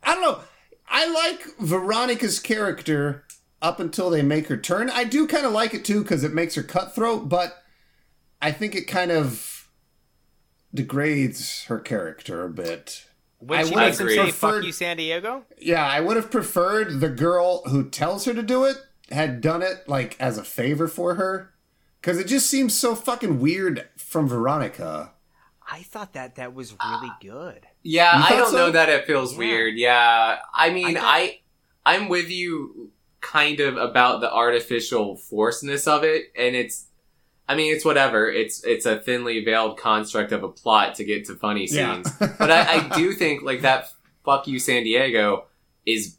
I don't know. I like Veronica's character up until they make her turn. I do kind of like it too because it makes her cutthroat, but I think it kind of degrades her character a bit. When I would makes him agree. say preferred- "fuck you, San Diego." Yeah, I would have preferred the girl who tells her to do it had done it like as a favor for her because it just seems so fucking weird from Veronica. I thought that that was uh, really good. Yeah, I don't so? know that it feels Yeah. weird. Yeah, I mean, I I, thought- I, am with you kind of about the artificial forceness of it, and it's, I mean, it's whatever. It's it's a thinly veiled construct of a plot to get to funny Yeah. scenes. but I, I do think like that. Fuck you, San Diego is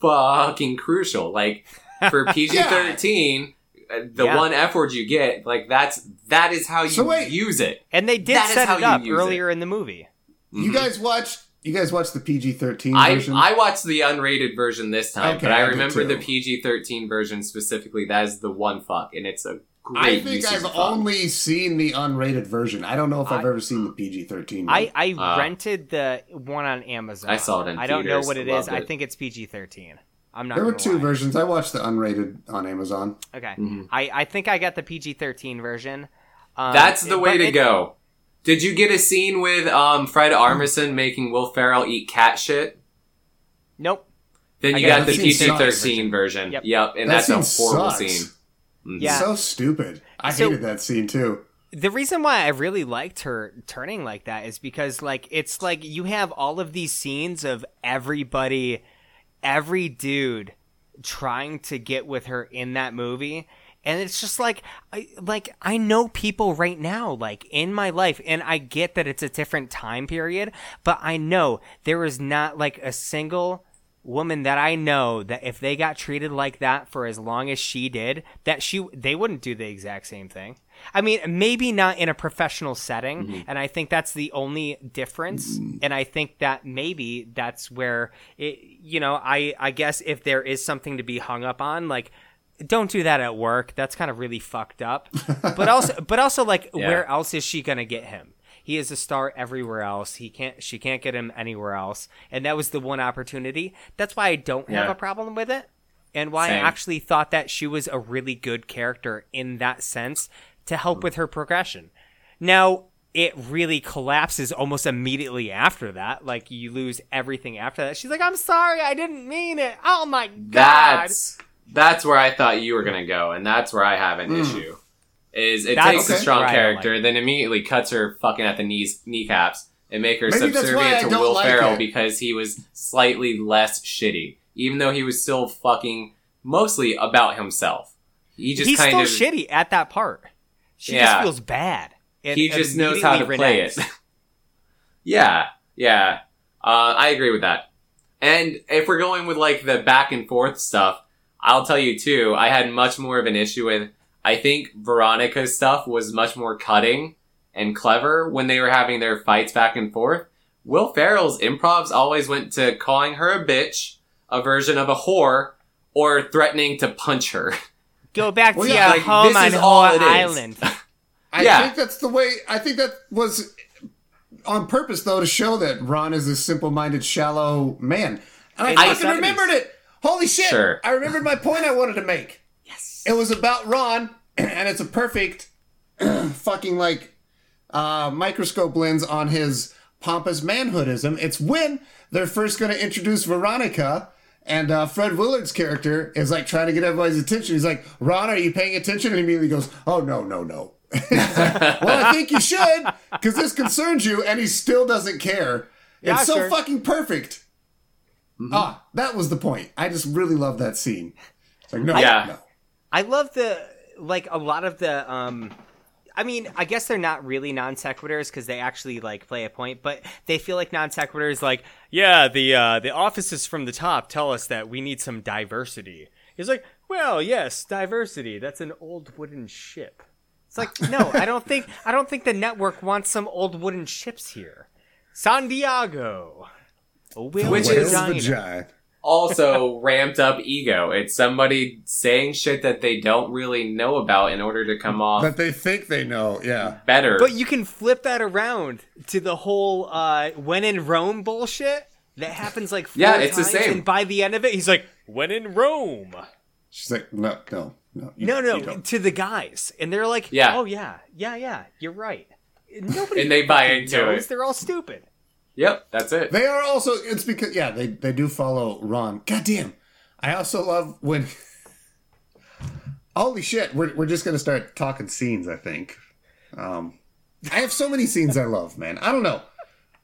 fucking crucial. Like for PG thirteen. Uh, The Yeah. one F word you get, like that's that is how you So wait. use it. And they did That is set it up use earlier in the movie. You Mhm. guys watched? You guys watched the PG thirteen I version? I watched the unrated version this time, Okay, but I I remember the PG thirteen version specifically. That is the one fuck, and it's a great. I think usage I've of fuck. only seen the unrated version. I don't know if I've ever seen the PG thirteen. I, I Uh, rented the one on Amazon. I saw it in I don't know theaters, what it loved is. I think it's PG thirteen. I'm not. there were two lie. versions. I watched the unrated on Amazon. Okay, Mhm. I, I think I got the PG thirteen version. Um, That's the way to it- go. Did you get a scene with um, Fred Armisen making Will Ferrell eat cat shit? Nope. Then you got got the the scene PG sucks. thirteen version. Yep. Yep, and That that's a scene horrible sucks. scene. Yeah. So stupid. I So- hated that scene too. the reason why I really liked her turning like that is because like it's like you have all of these scenes of everybody every dude trying to get with her in that movie and it's just like I like I know people right now like in my life and I get that it's a different time period but I know there is not like a single woman that I know that if they got treated like that for as long as she did, that she they wouldn't do the exact same thing. I mean, maybe not in a professional setting, mm-hmm. and I think that's the only difference. Mm-hmm. And I think that maybe that's where it, you know, I I guess if there is something to be hung up on, like don't do that at work. That's kind of really fucked up. But also, but also, like, Yeah. where else is she gonna get him? He is a star everywhere else. He can't. She can't get him anywhere else. And that was the one opportunity. That's why I don't have a problem with it, and why Same. I actually thought that she was a really good character in that sense to help with her progression. Now it really collapses almost immediately after that. Like you lose everything after that. She's like, "I'm sorry, I didn't mean it." Oh my god. That's that's where I thought you were gonna go, and that's where I have an hmm. issue. Is it That's takes a strong where character, like then immediately cuts her fucking at the knees kneecaps and make her Maybe that's why I subservient to Will like Ferrell it. because he was slightly less shitty, even though he was still fucking mostly about himself. He just He's kind still of shitty at that part. She Yeah. just feels bad. and he just knows how to play it. yeah, yeah. Uh, I agree with that. And if we're going with like the back and forth stuff, I'll tell you too, I had much more of an issue with, I think Veronica's stuff was much more cutting and clever when they were having their fights back and forth. Will Ferrell's improvs always went to calling her a bitch, a version of a whore, or threatening to punch her. Go back to Well, your like, home on is Hoa. Island. I Yeah. think that's the way. I think that was on purpose, though, to show that Ron is a simple-minded, shallow man. And I In fucking 70s. remembered it. Holy shit! Sure. I remembered my point I wanted to make. Yes. It was about Ron, and it's a perfect fucking like uh, microscope lens on his pompous manhoodism. It's when they're first going to introduce Veronica. And uh, Fred Willard's character is like trying to get everybody's attention. He's like, Ron, are you paying attention? And he immediately goes, Oh, no, no, no. well, I think you should, because this concerns you, and he still doesn't care. Yeah, it's so sure. fucking perfect. Ah, that was the point. I just really love that scene. It's like, no, Yeah. no. I love the like a lot of the um I mean, I guess they're not really non sequiturs because they actually like play a point, but they feel like non sequiturs. Like, yeah, the uh, the offices from the top tell us that we need some diversity. He's like, well, yes, diversity. That's an old wooden ship. It's like, no, I don't think I don't think the network wants some old wooden ships here. San Diego, a Which Whale's is- vagina. Vagina. also ramped up ego. It's somebody saying shit that they don't really know about in order to come off That they think they know, yeah. better. But you can flip that around to the whole uh, "when in Rome" bullshit that happens like four Yeah, it's the same. And by the end of it, he's like, "When in Rome." She's like, no, no, no. you- No, no, to the guys, and they're like, Yeah. "Oh yeah, yeah, yeah, you're right." Nobody And they buy fucking into knows. it. They're all stupid. Yep, that's it. They are also, it's because, yeah, they, they do follow Ron. God damn. I also love when. Holy shit, we're, we're just going to start talking scenes, I think. Um, I have so many scenes I love, man. I don't know.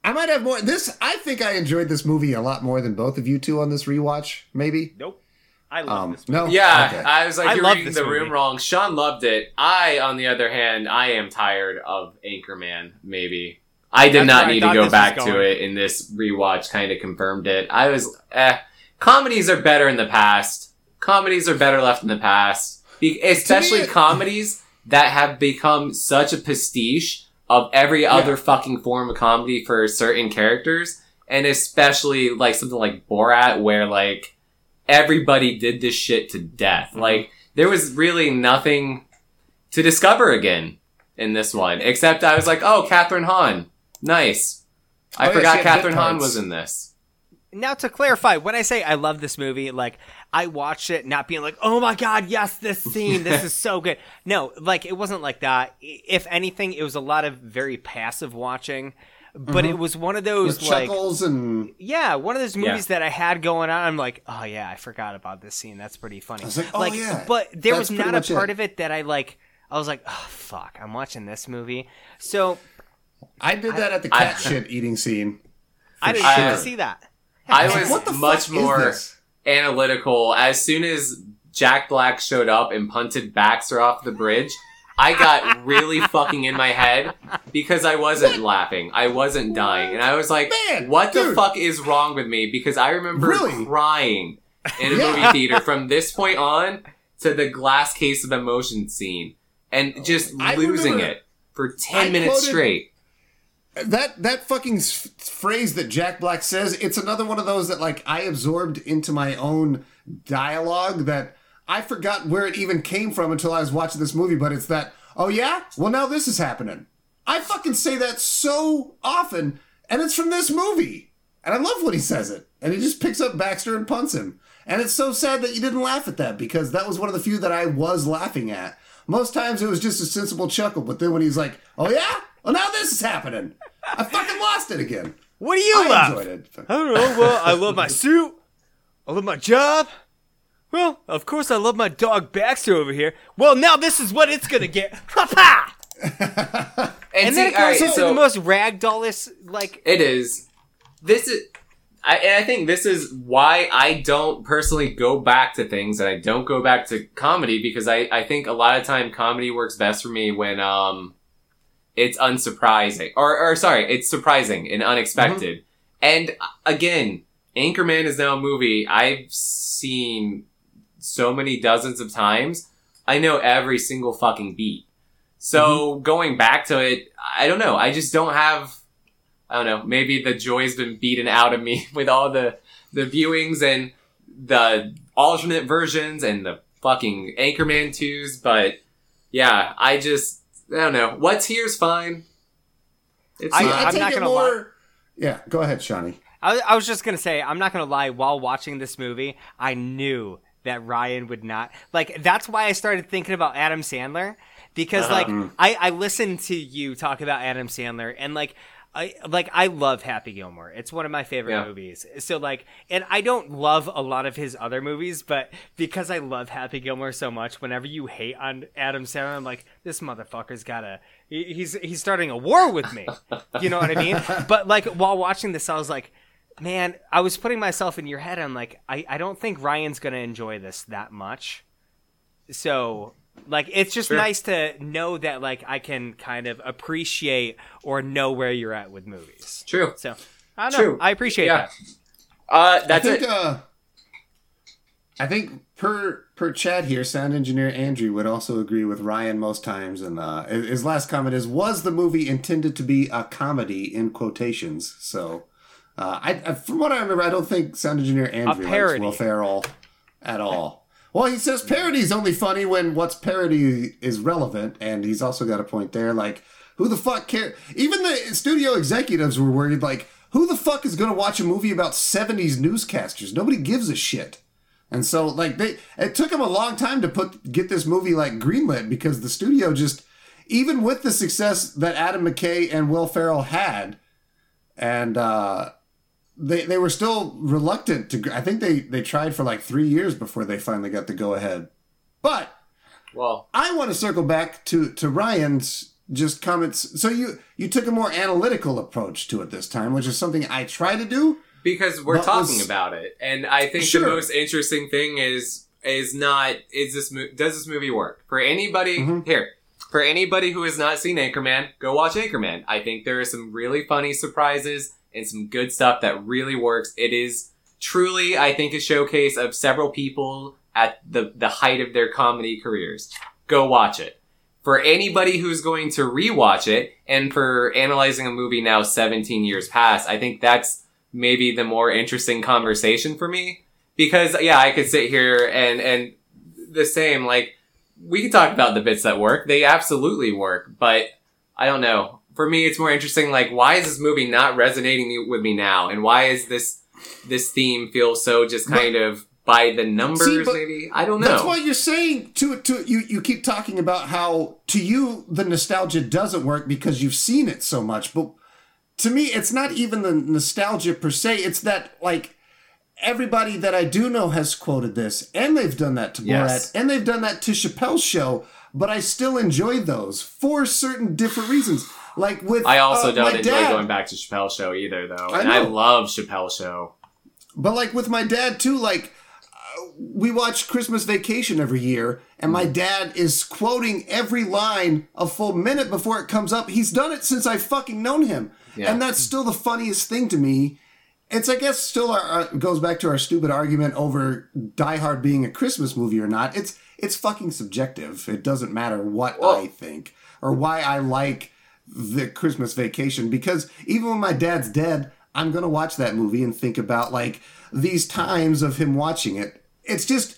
I might have more. This, I think I enjoyed this movie a lot more than both of you two on this rewatch, maybe. Nope. I love Um, this. Movie. no? Yeah, Okay. I was like, I you're reading this the room wrong. Sean loved it. I, on the other hand, I am tired of Anchorman. Maybe I did That's not need to go back to it, and this rewatch kind of confirmed it. I was, eh. Comedies are better in the past. Comedies are better left in the past, Be- especially it- comedies that have become such a pastiche of every other fucking form of comedy for certain characters, and especially like something like Borat, where like everybody did this shit to death. Mm-hmm. Like there was really nothing to discover again in this one, except I was like, oh, Kathryn Hahn, nice. I Oh, forgot had Kathryn bit Hahn was in this. Now to clarify, when I say I love this movie, like I watched it not being like, "Oh my god, yes, this scene, this is so good." No, like it wasn't like that. If anything, it was a lot of very passive watching. but mm-hmm. it was one of those With like chuckles and yeah, one of those Yeah. movies that I had going on. I'm like, oh yeah, I forgot about this scene. That's pretty funny. I was like, oh, yeah. but there That's was not a much it. part of it that I like. I was like, oh fuck, I'm watching this movie. So I did that at the cat shit eating scene. I didn't sure. get see that. I was What the much fuck is more this? analytical. As soon as Jack Black showed up and punted Baxter off the bridge, I got really fucking in my head because I wasn't laughing. I wasn't dying. And I was like, Man, what the fuck is wrong with me? Because I remember Really? crying in a Yeah. movie theater from this point on to the glass case of emotion scene and oh just I losing remember- it for 10 I minutes quoted- straight. That that fucking phrase that Jack Black says, it's another one of those that like I absorbed into my own dialogue that I forgot where it even came from until I was watching this movie, but it's that, oh yeah? Well now this is happening. I fucking say that so often, and it's from this movie. And I love when he says it. And he just picks up Baxter and punts him. And it's so sad that you didn't laugh at that because that was one of the few that I was laughing at. Most times it was just a sensible chuckle, but then when he's like, "Oh yeah, well now this is happening," I fucking lost it again. What do you I love? enjoyed it. I don't know. Well, I love my suit. I love my job. Well, of course, I love my dog Baxter over here. Well, now this is what it's gonna get. Ha ha! And then see, it all goes right, into so- the most ragdollest, like It is. This is. I, and I think this is why I don't personally go back to things and I don't go back to comedy because I, I think a lot of time comedy works best for me when um it's unsurprising. Or or sorry it's surprising and unexpected. And uh, again Anchorman is now a movie I've seen so many dozens of times. I know every single fucking beat. So going back to it I don't know. I just don't have I don't know. Maybe the joy's been beaten out of me with all the the viewings and the alternate versions and the fucking Anchorman twos. But yeah, I just I don't know. What's here's fine. It's I- fine. I I'm not it gonna more. Yeah, go ahead, Shawnee. I, I was just gonna say, I'm not gonna lie. While watching this movie, I knew that Ryan would not like. That's why I started thinking about Adam Sandler because, like, uh-huh. I I listened to you talk about Adam Sandler and like. I like I love Happy Gilmore. It's one of my favorite Yeah. movies. So like and I don't love a lot of his other movies, but because I love Happy Gilmore so much, whenever you hate on Adam Sandler, I'm like, this motherfucker's got a he- he's he's starting a war with me. You know what I mean? But like while watching this, I was like, man, I was putting myself in your head. I'm like, I, I don't think Ryan's gonna enjoy this that much. So like it's just Sure. nice to know that like I can kind of appreciate or know where you're at with movies. True. So I don't know. True. I appreciate Yeah. that. Uh, that's I think, it. Uh, I think per per chat here, sound engineer Andrew would also agree with Ryan most times, and uh, his last comment is: "Was the movie intended to be a comedy?" In quotations. So, uh, I, I from what I remember, I don't think sound engineer Andrew likes. Will Ferrell at all. Well, he says parody is only funny when what's parody is relevant, and he's also got a point there. Like, who the fuck care? Even the studio executives were worried. Like, who the fuck is going to watch a movie about '70s newscasters? Nobody gives a shit. And so, like, they it took them a long time to put get this movie like greenlit because the studio just, even with the success that Adam McKay and Will Ferrell had, and uh, they they were still reluctant to. I think they they tried for like three years before they finally got the go ahead. But well, I want to circle back to to Ryan's just comments. So you you took a more analytical approach to it this time, which is something I try to do. because we're talking was- about it, and I think Sure. the most interesting thing is is not is this mo- does this movie work for anybody Mhm. here for anybody who has not seen Anchorman? Go watch Anchorman. I think there are some really funny surprises and some good stuff that really works. It is truly, I think, a showcase of several people at the the height of their comedy careers. Go watch it. For anybody who's going to rewatch it, and for analyzing a movie now 17 years past, I think that's maybe the more interesting conversation for me because yeah i could sit here and and the same like we could talk about the bits that work they absolutely work but i don't know for me it's more interesting like why is this movie not resonating with me now and why is this this theme feel so just kind of by the numbers See, maybe i don't know That's why you're saying to to you. You keep talking about how to you the nostalgia doesn't work because you've seen it so much, but to me, it's not even the nostalgia per se. It's that like everybody that I do know has quoted this, and they've done that to Yes. Borat, and they've done that to Chappelle's show. But I still enjoy those for certain different reasons. Like with I also uh, don't my enjoy dad, going back to Chappelle's show either, though. I and I love Chappelle's show. But like with my dad too, like uh, we watch Christmas Vacation every year, and my dad is quoting every line a full minute before it comes up. He's done it since I fucking known him, Yeah. and that's still the funniest thing to me. It's I guess still our, our goes back to our stupid argument over Die Hard being a Christmas movie or not. It's it's fucking subjective. It doesn't matter what Well- I think or why I like the Christmas Vacation because even when my dad's dead, I'm gonna watch that movie and think about like these times of him watching it. It's just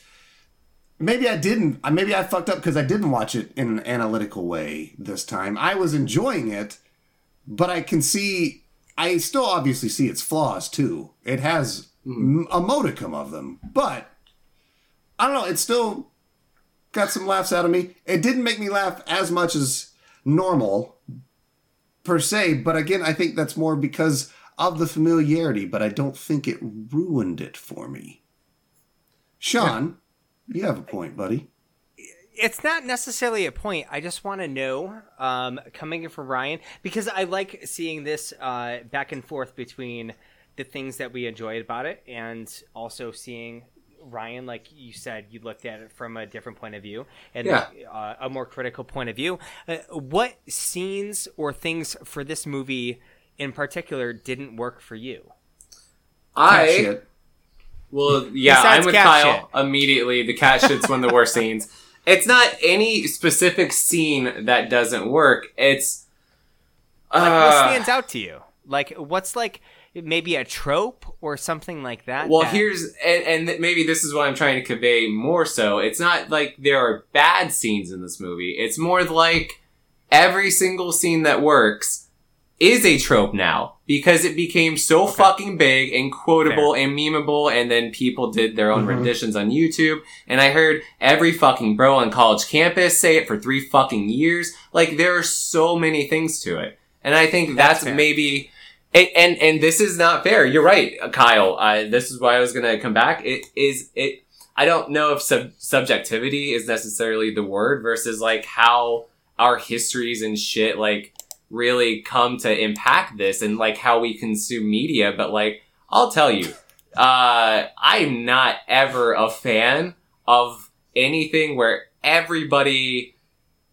maybe I didn't. uh, Maybe I fucked up because I didn't watch it in an analytical way this time. I was enjoying it, but I can see. I still obviously see its flaws too. It has a modicum of them, but I don't know. It still got some laughs out of me. It didn't make me laugh as much as normal per se, but again, I think that's more because of the familiarity, but I don't think it ruined it for me. Sean, you have a point, buddy. it's not necessarily a point. I just want to know, um, coming in from Ryan, because I like seeing this uh, back and forth between the things that we enjoyed about it and also seeing Ryan, like you said, you looked at it from a different point of view and Yeah. uh, a more critical point of view. Uh, what scenes or things for this movie in particular didn't work for you? I Well, yeah, Besides I'm with cat Kyle immediately. The cat shit's one of the worst scenes. It's not any specific scene that doesn't work. It's Like, uh, what stands out to you? Like, what's like maybe a trope or something like that? Well, that- here's and, and maybe this is what I'm trying to convey more so. It's not like there are bad scenes in this movie. It's more like every single scene that works is a trope now because it became so fucking big and quotable and memeable and then people did their own mm-hmm. renditions on YouTube and I heard every fucking bro on college campus say it for three fucking years. Like there are so many things to it. And I think that's, fair. maybe and, and and this is not fair. You're right, Kyle. Uh, this is why I was gonna come back. It is it. I don't know if sub- subjectivity is necessarily the word versus like how our histories and shit like really come to impact this and like how we consume media. But like, I'll tell you, uh, I'm not ever a fan of anything where everybody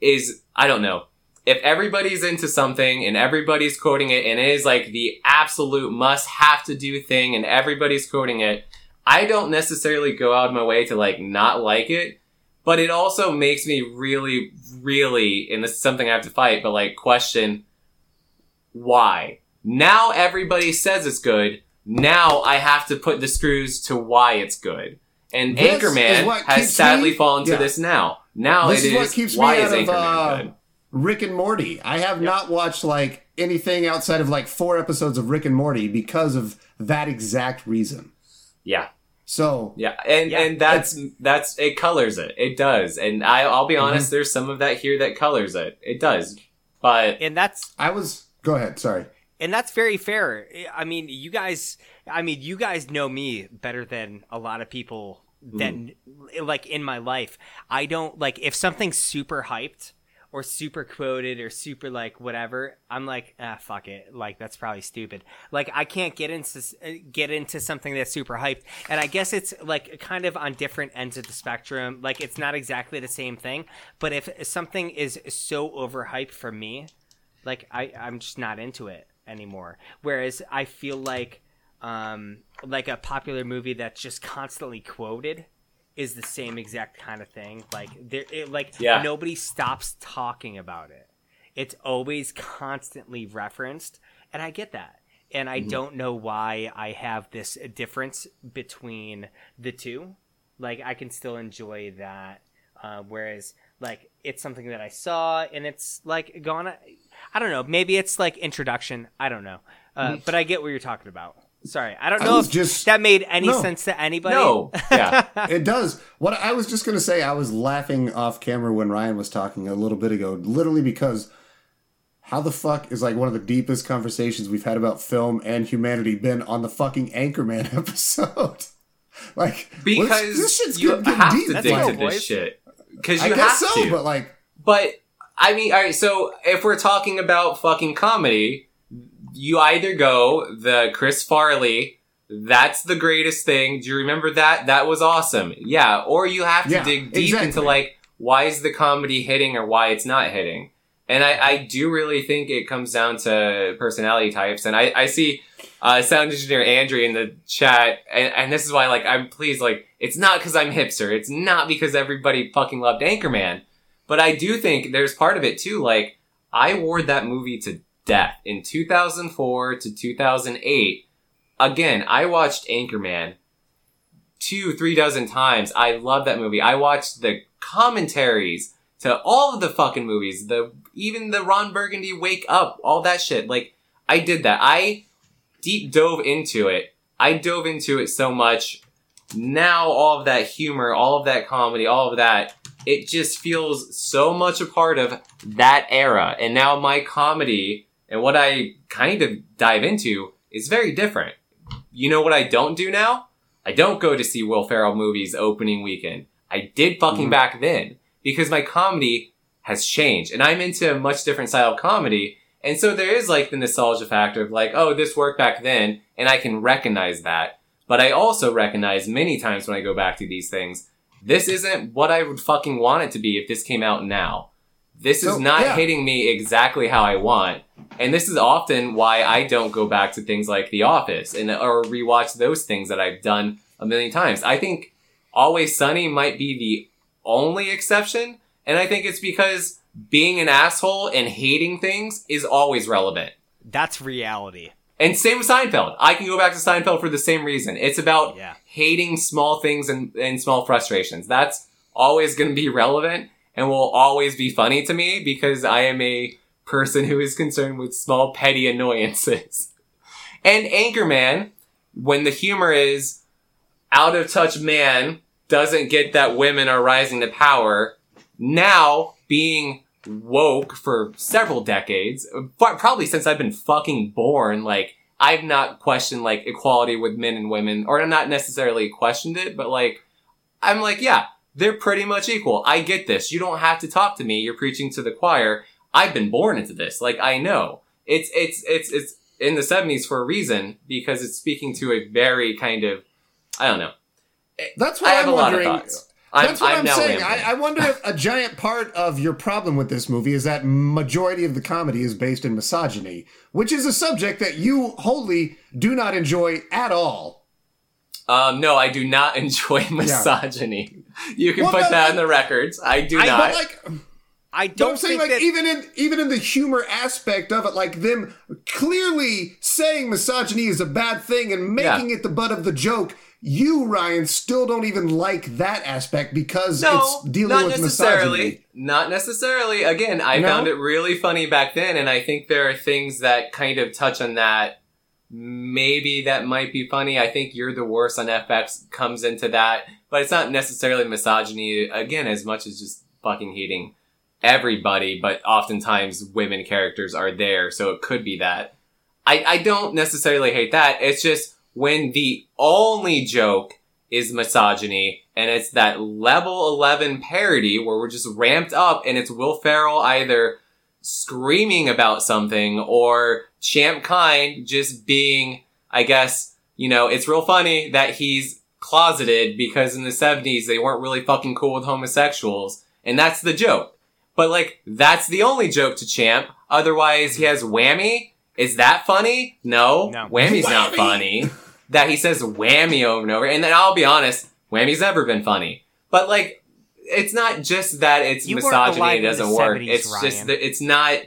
is. I don't know if everybody's into something and everybody's quoting it and it is like the absolute must have to do thing and everybody's quoting it, I don't necessarily go out of my way to like not like it, but it also makes me really, really, and this is something I have to fight, but like question why. Now everybody says it's good. Now I have to put the screws to why it's good. And This is Anchorman has sadly me- fallen to yeah. this now. Now This it is is what keeps why me is out of Anchorman uh, good? Rick and Morty. I have not watched like anything outside of like four episodes of Rick and Morty because of that exact reason. Yeah. So Yeah, and Yeah, and that's that's it colors it. It does, and I I'll be honest. Mm-hmm. There's some of that here that colors it. It does, but and that's I was. Go ahead. Sorry. and that's very fair. I mean, you guys. I mean, you guys know me better than a lot of people that like in my life. I don't like if something's super hyped or super quoted or super like whatever. I'm like, ah, fuck it. Like that's probably stupid. Like I can't get into get into something that's super hyped. And I guess it's like kind of on different ends of the spectrum. Like it's not exactly the same thing. But if something is so overhyped for me, like I, I'm just not into it anymore. Whereas I feel like um, like a popular movie that's just constantly quoted is the same exact kind of thing. Like there, it, like Yeah. nobody stops talking about it. It's always constantly referenced, and I get that. And I don't know why I have this difference between the two. Like I can still enjoy that, uh, whereas like it's something that I saw and it's like gone. I don't know. Maybe it's like introduction. I don't know. Uh, but I get what you're talking about. Sorry, I don't know was if just- that made any No. sense to anybody. no, yeah, It does. What I was just going to say, I was laughing off camera when Ryan was talking a little bit ago, literally because how the fuck is like one of the deepest conversations we've had about film and humanity been on the fucking Anchorman episode? like because what's- this shit's you getting, getting have deep. to dig go, to this shit. Because I you guess have so, to. but like But I mean, all right. So if we're talking about fucking comedy, you either go the Chris Farley. That's the greatest thing. Do you remember that? That was awesome. Yeah. Or you have to Yeah, dig deep exactly. into like why is the comedy hitting or why it's not hitting. And I, I do really think it comes down to personality types. And I, I see uh, sound engineer Andrew in the chat, and, and this is why like I'm pleased. Like it's not because I'm hipster. It's not because everybody fucking loved Anchorman. But I do think there's part of it too. Like I wore that movie to death in 2004 to 2008. Again, I watched Anchorman two, three dozen times. I love that movie. I watched the commentaries to all of the fucking movies. The even the Ron Burgundy Wake Up, all that shit. Like I did that. I deep dove into it. I dove into it so much. Now all of that humor, all of that comedy, all of that, it just feels so much a part of that era. And now my comedy and what I kind of dive into is very different. You know what I don't do now? I don't go to see Will Ferrell movies opening weekend. I did fucking Mhm. back then because my comedy has changed and I'm into a much different style of comedy. And so there is like the nostalgia factor of like, oh, this worked back then and I can recognize that. But I also recognize many times when I go back to these things, this isn't what I would fucking want it to be if this came out now. This is not yeah. hitting me exactly how I want. And this is often why I don't go back to things like The Office and or rewatch those things that I've done a million times. I think Always Sunny might be the only exception, and I think it's because being an asshole and hating things is always relevant. That's reality. And same with Seinfeld. I can go back to Seinfeld for the same reason. It's about Yeah. hating small things and, and small frustrations. That's always going to be relevant and will always be funny to me because I am a person who is concerned with small petty annoyances. And Anchorman, when the humor is out of touch man doesn't get that women are rising to power, now being woke for several decades, probably since I've been fucking born, like, I've not questioned like equality with men and women, or I'm not necessarily questioned it, but like, I'm like, yeah, they're pretty much equal. I get this. You don't have to talk to me. You're preaching to the choir. I've been born into this. Like, I know. It's, it's, it's, it's in the 70s for a reason because it's speaking to a very kind of, I don't know. that's what I have I'm a lot of wondering. thoughts. I'm, That's what I'm, now saying. I, I wonder if a giant part of your problem with this movie is that majority of the comedy is based in misogyny, which is a subject that you wholly do not enjoy at all. Um, no, I do not enjoy misogyny. You can Well, put no, that like- in the records. I do I- not. Like, I Don't don't I'm saying like that. even in even in the humor aspect of it, like them clearly saying misogyny is a bad thing and making it the butt of the joke. You, Ryan, still don't even like that aspect because no, it's dealing not with necessarily. misogyny. Not necessarily. Not necessarily. Again, I No? found it really funny back then, and I think there are things that kind of touch on that. Maybe that might be funny. I think "You're the Worst" on FX comes into that, but it's not necessarily misogyny. Again, as much as just fucking hating everybody, but oftentimes women characters are there, so it could be that. I, I don't necessarily hate that. It's just when the only joke is misogyny and it's that level 11 parody where we're just ramped up and it's Will Ferrell either screaming about something or Champ Kind just being, I guess, you know, it's real funny that he's closeted because in the 70s they weren't really fucking cool with homosexuals and that's the joke. But like, that's the only joke to Champ. Otherwise, he has Whammy. Is that funny? No. No. Whammy's not funny. that he says whammy over and over. And then I'll be honest, Whammy's never been funny. But like, it's not just that it's You misogyny, it doesn't work. 70s, It's just Ryan. that it's not,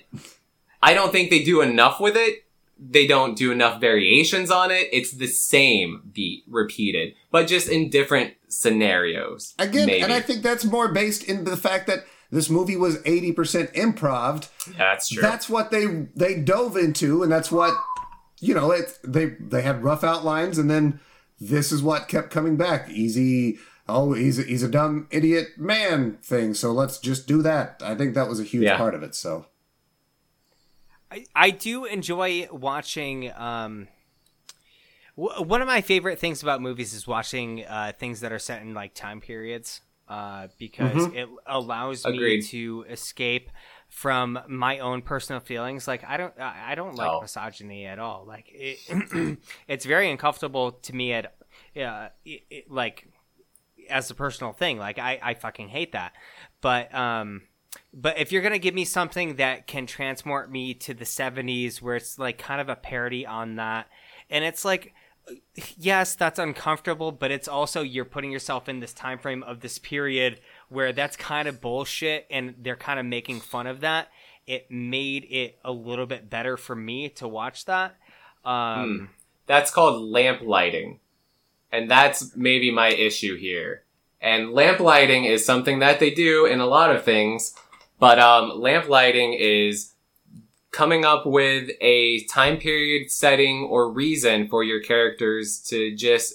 I don't think they do enough with it. They don't do enough variations on it. It's the same beat repeated, but just in different scenarios. Again, maybe. and I think that's more based in the fact that this movie was 80% improv. That's true. That's what they they dove into, and that's what you know. It they they had rough outlines, and then this is what kept coming back. Easy. Oh, he's a, he's a dumb idiot man thing. So let's just do that. I think that was a huge Yeah. part of it. So I, I do enjoy watching. Um, w- one of my favorite things about movies is watching uh, things that are set in like time periods uh, because it allows Agreed. me to escape from my own personal feelings. Like I don't, I don't like Oh. misogyny at all. Like it, it's very uncomfortable to me at, uh, it, like as a personal thing. Like I, I fucking hate that. But um, but if you're gonna give me something that can transport me to the '70s, where it's like kind of a parody on that, and it's like, yes, that's uncomfortable, but it's also you're putting yourself in this time frame of this period where that's kind of bullshit, and they're kind of making fun of that. It made it a little bit better for me to watch that. Um, That's called lamp lighting. And that's maybe my issue here. And lamp lighting is something that they do in a lot of things, but um, lamp lighting is coming up with a time period setting or reason for your characters to just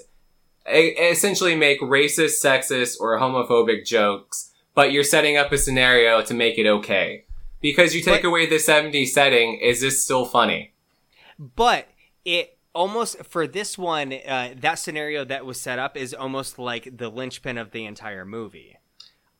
e- essentially make racist, sexist, or homophobic jokes, but you're setting up a scenario to make it okay. Because you take But- away the 70s setting, is this still funny? but it almost for this one uh, that scenario that was set up is almost like the linchpin of the entire movie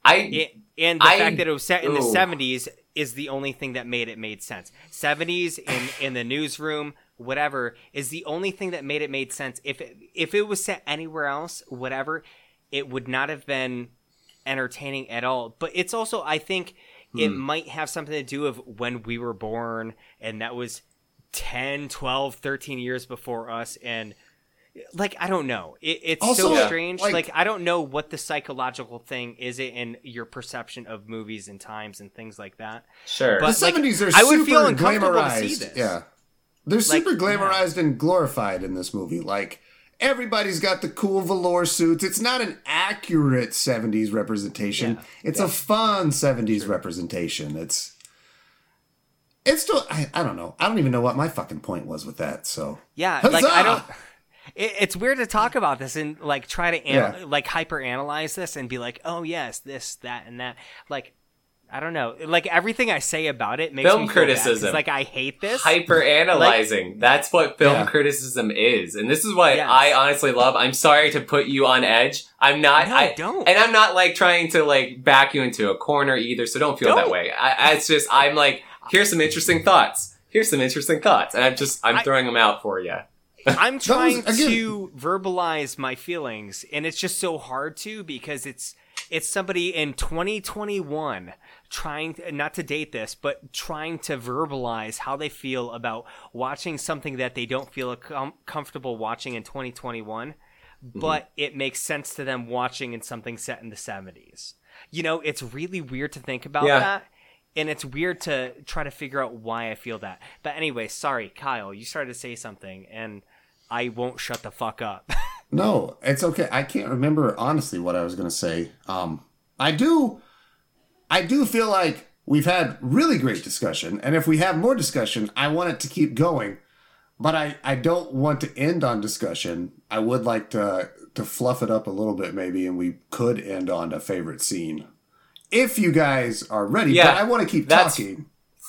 I it, and the I- fact that it was set in the 70s is the only thing that made it made sense. 70s in in the newsroom whatever is the only thing that made it made sense. If it, if it was set anywhere else whatever it would not have been entertaining at all. But it's also i think it Hmm. might have something to do with when we were born and that was 10 12 13 years before us and like i don't know it, it's Also, so Yeah. strange like- like, i don't know what the psychological thing is it in your perception of movies and times and things like that sure. But- the like, 70s are I would super feel uncomfortable to see glamorized. this. Yeah. They're Like, super glamorized and glorified in this movie. Like everybody's got the cool velour suits. It's not an accurate 70s representation. Yeah. It's a fun 70s representation. It's it's still I, I don't know. I don't even know what my fucking point was with that. So Yeah, like I don't. It, it's weird to talk about this and like try to an- Yeah. like hyper analyze this and be like, oh yes, this, that, and that. Like, I don't know. Like everything I say about it makes Film me feel bad 'cause, criticism. like I hate this. hyper analyzing. That's what film Yeah. criticism is. And this is what Yes. I honestly love. I'm sorry to put you on edge. I'm not No, I don't. and I'm not like trying to like back you into a corner either, so don't feel that Don't. way. I, I- it's just I'm like, here's some interesting thoughts. Here's some interesting thoughts. And I'm just I'm I- throwing them out for you. I'm was- trying again- to verbalize my feelings, and it's just so hard to because it's it's somebody in 2021 trying to, not to date this, but trying to verbalize how they feel about watching something that they don't feel com- comfortable watching in 2021, mm-hmm. but it makes sense to them watching in something set in the 70s. You know, it's really weird to think about Yeah. that. And it's weird to try to figure out why I feel that. But anyway, sorry, Kyle, you started to say something, and I won't shut the fuck up. No, it's okay. I can't remember honestly what I was going to say. Um, I do, I do feel like we've had really great discussion, and if we have more discussion, I want it to keep going. But I, I don't want to end on discussion. I would like to to fluff it up a little bit, maybe, and we could end on a favorite scene, if you guys are ready. Yeah, but I want to keep that's- talking.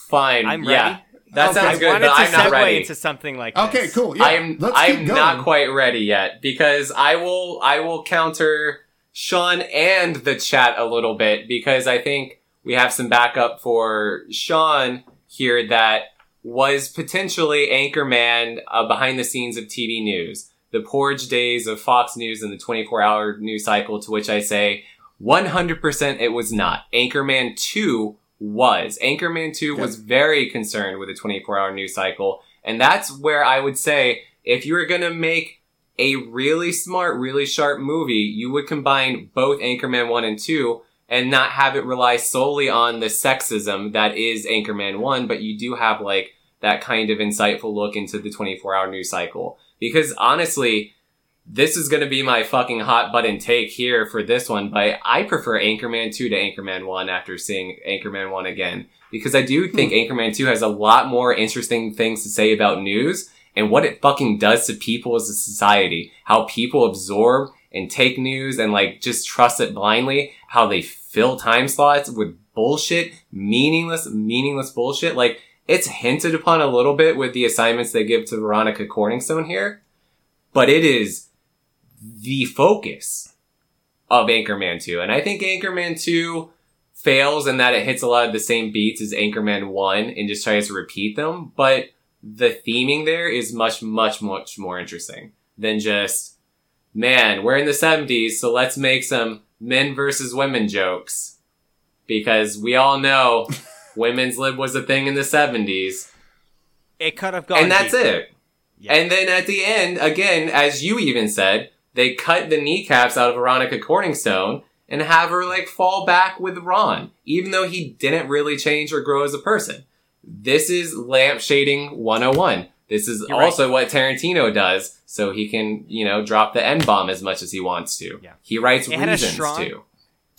Fine. I'm yeah. ready. That Okay. sounds I good, wanted but to I'm not segue ready. into something like this. Okay, cool. Yeah, I'm let's I'm keep going. not quite ready yet because I will I will counter Sean and the chat a little bit because I think we have some backup for Sean here that was potentially anchorman uh, behind the scenes of TV news, the porridge days of Fox News and the 24 hour news cycle. To which I say 100% it was not. Anchorman 2 was. Anchorman 2 was very concerned with the 24 hour news cycle. And that's where I would say if you were going to make a really smart, really sharp movie, you would combine both Anchorman 1 and 2 and not have it rely solely on the sexism that is Anchorman 1, but you do have like that kind of insightful look into the 24 hour news cycle. Because honestly, this is going to be my fucking hot button take here for this one, but I prefer Anchorman 2 to Anchorman 1 after seeing Anchorman 1 again. Because I do hmm. think Anchorman 2 has a lot more interesting things to say about news and what it fucking does to people as a society. How people absorb and take news and like just trust it blindly. How they fill time slots with bullshit, meaningless, meaningless bullshit. Like, It's hinted upon a little bit with the assignments they give to Veronica Corningstone here, but it is the focus of Anchorman 2. And I think Anchorman 2 fails in that it hits a lot of the same beats as Anchorman 1 and just tries to repeat them, but the theming there is much, much, much more interesting than just, man, we're in the 70s, so let's make some men versus women jokes. Because we all know women's lib was a thing in the 70s. It could have gone. And that's deeper. it. Yeah. And then at the end, again, as you even said, they cut the kneecaps out of Veronica Corningstone and have her like fall back with Ron, even though he didn't really change or grow as a person. This is lampshading 101. This is You're right. also what Tarantino does, so he can, you know, drop the N bomb as much as he wants to. Yeah. He writes It had a reasons strong- to.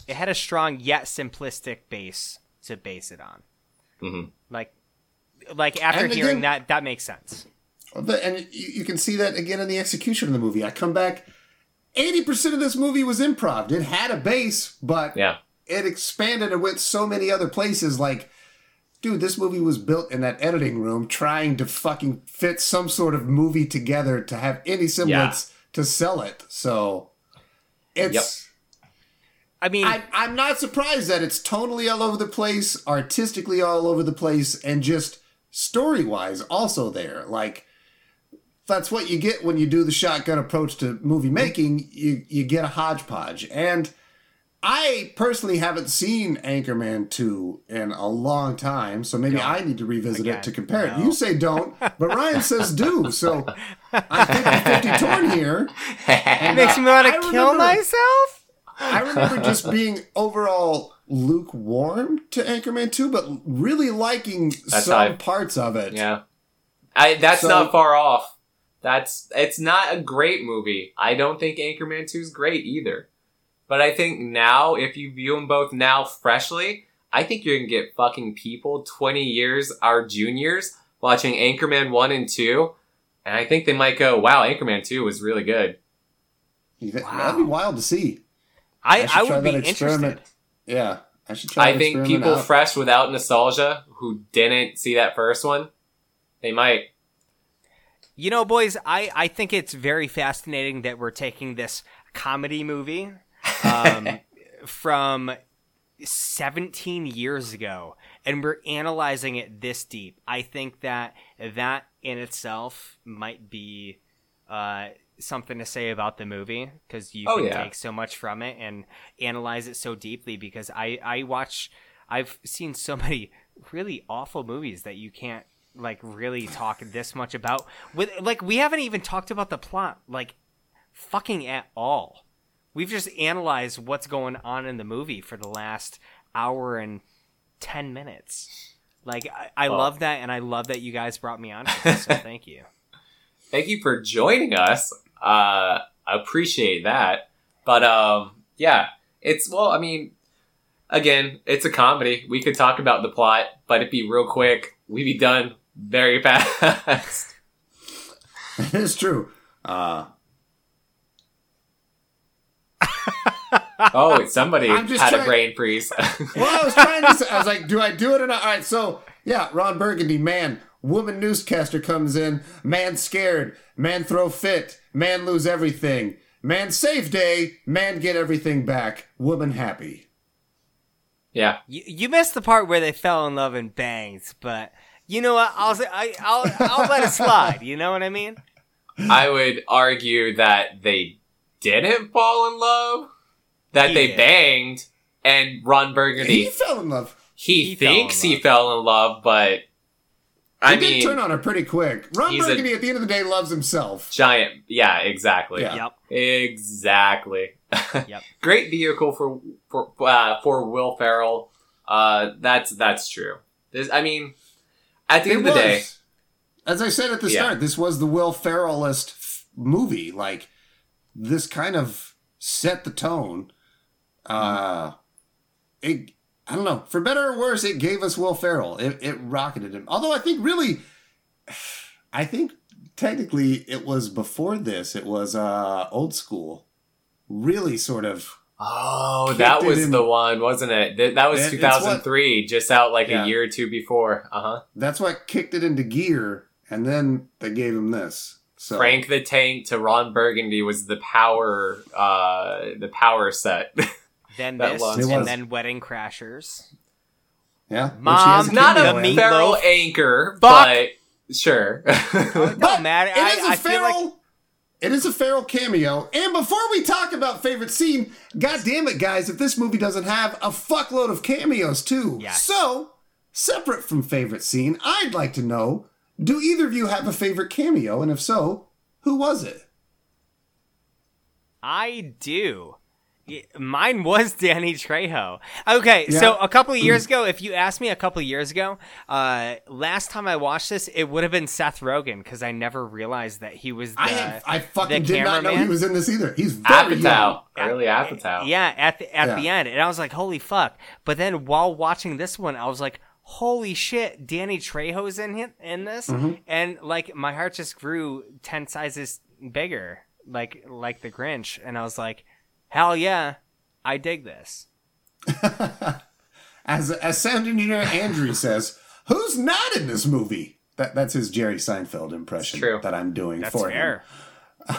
It had a strong yet simplistic base to base it on. Mhm. Like, like after And hearing again- that, that makes sense. The- and you, you can see that again in the execution of the movie. I come back, eighty percent of this movie was improv. It had a base, but Yeah. it expanded and went so many other places. Like, dude, this movie was built in that editing room, trying to fucking fit some sort of movie together to have any semblance to sell it. So, it's. I mean, I, I'm not surprised that it's totally all over the place, artistically all over the place, and just story wise also there. Like that's what you get when you do the shotgun approach to movie making. You you get a hodgepodge, and I personally haven't seen Anchorman two in a long time, so maybe I need to revisit Again, it to compare it. You say don't, but Ryan says do. So I think I'm 50 torn here. And, makes uh, me want to kill remember- myself. I remember just being overall lukewarm to Anchorman 2, but really liking That's some I- parts of it. Yeah. I that's So- not far off. That's it's not a great movie. I don't think Anchorman 2 is great either. But I think now, if you view them both now freshly, I think you're gonna get fucking people 20 years our juniors watching Anchorman 1 and 2. And I think they might go, wow, Anchorman 2 was really good. Wow. That'd be wild to see. I, should I, would be experiment. interested. Yeah, I should try I think people out. fresh without nostalgia who didn't see that first one, they might. You know, boys, I, I think it's very fascinating that we're taking this comedy movie um, from 17 years ago and we're analyzing it this deep. I think that that in itself might be uh, something to say about the movie because you Oh, can yeah. take so much from it and analyze it so deeply because I, I watch, I've seen so many really awful movies that you can't like really talk this much about with like we haven't even talked about the plot like fucking at all we've just analyzed what's going on in the movie for the last hour and 10 minutes like i, I Oh. love that and i love that you guys brought me on this, so thank you thank you for joining us. Uh, I appreciate that. But um, yeah, it's well, I mean, again, it's a comedy. We could talk about the plot, but it'd be real quick. We'd be done very fast. it's true. Uh, oh, somebody I'm just had a brain freeze. well, I was trying to say, I was like, do I do it or not? All right, so, yeah, Ron Burgundy, man, woman newscaster comes in, man scared, man throw fit, man lose everything, man save day, man get everything back, woman happy. yeah, you, you missed the part where they fell in love and banged but you know what i'll say I, i'll i'll let it slide you know what i mean I would argue that they didn't fall in love, that He they did. banged, and Ron Burgundy He fell in love. he, He fell in thinks he fell in love, but I He mean, did turn on her pretty quick. Ron he's a- Burgundy, at the end of the day, loves himself. giant. Yeah, exactly. Yeah. yep Exactly. Yep. Great vehicle for for uh, for Will Ferrell. Uh, that's that's true. This, I mean, at the It end of the day, was. As I said at the Yeah. start, this was the Will Ferrellist f- movie. Like, this kind of set the tone. Uh, it, I don't know. For better or worse, it gave us Will Ferrell. It, it rocketed him. Although I think really, I think technically it was before this. It was uh, old school. Really sort of Oh, that was in- the one, wasn't it? Th- That was It- it's 2003, just out like Yeah. a year or two before. Uh huh. That's what kicked it into gear, and then they gave him this. So Frank the Tank to Ron Burgundy was the power, uh, the power set. Then That this, was- and then Wedding Crashers. yeah, which he Mom, Not a cameo The in. meat- feral Meatloaf. anchor, Fuck. but sure. It But don't matter. It I, is a I feel like Ferrell. It is a Ferrell cameo. And before we talk about favorite scene, god damn it, guys, if this movie doesn't have a fuckload of cameos too. Yes. So, separate from favorite scene, I'd like to know: Do either of you have a favorite cameo? And if so, who was it? I do. Y- Mine was Danny Trejo. Okay, Yeah. so a couple of years ago, if you asked me a couple of years ago, uh, last time I watched this, it would have been Seth Rogen because I never realized that he was the. I have, I fucking the did not know he was in this either. He's very young. Apatow, early Apatow. Yeah, at the at Yeah. the end, and I was like, "Holy fuck!" But then while watching this one, I was like, "Holy shit!" Danny Trejo's in hit, in this, Mm-hmm. and like my heart just grew ten sizes bigger, like like the Grinch, and I was like, "Hell yeah, I dig this." As as sound engineer Andrew says, who's not in this movie? That that's his Jerry Seinfeld impression true. that I'm doing That's for him.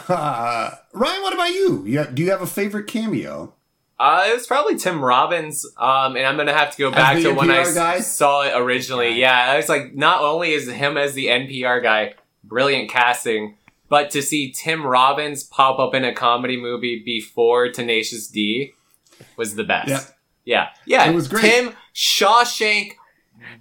Uh, Ryan, what about you? you have, do you have a favorite cameo? Uh, it was probably Tim Robbins, um, and I'm gonna have to go back the to when I guy? saw it originally. Yeah, I was like, not only is him as the NPR guy, brilliant casting, but to see Tim Robbins pop up in a comedy movie before Tenacious D was the best. Yeah. yeah, yeah. It was great. Tim Shawshank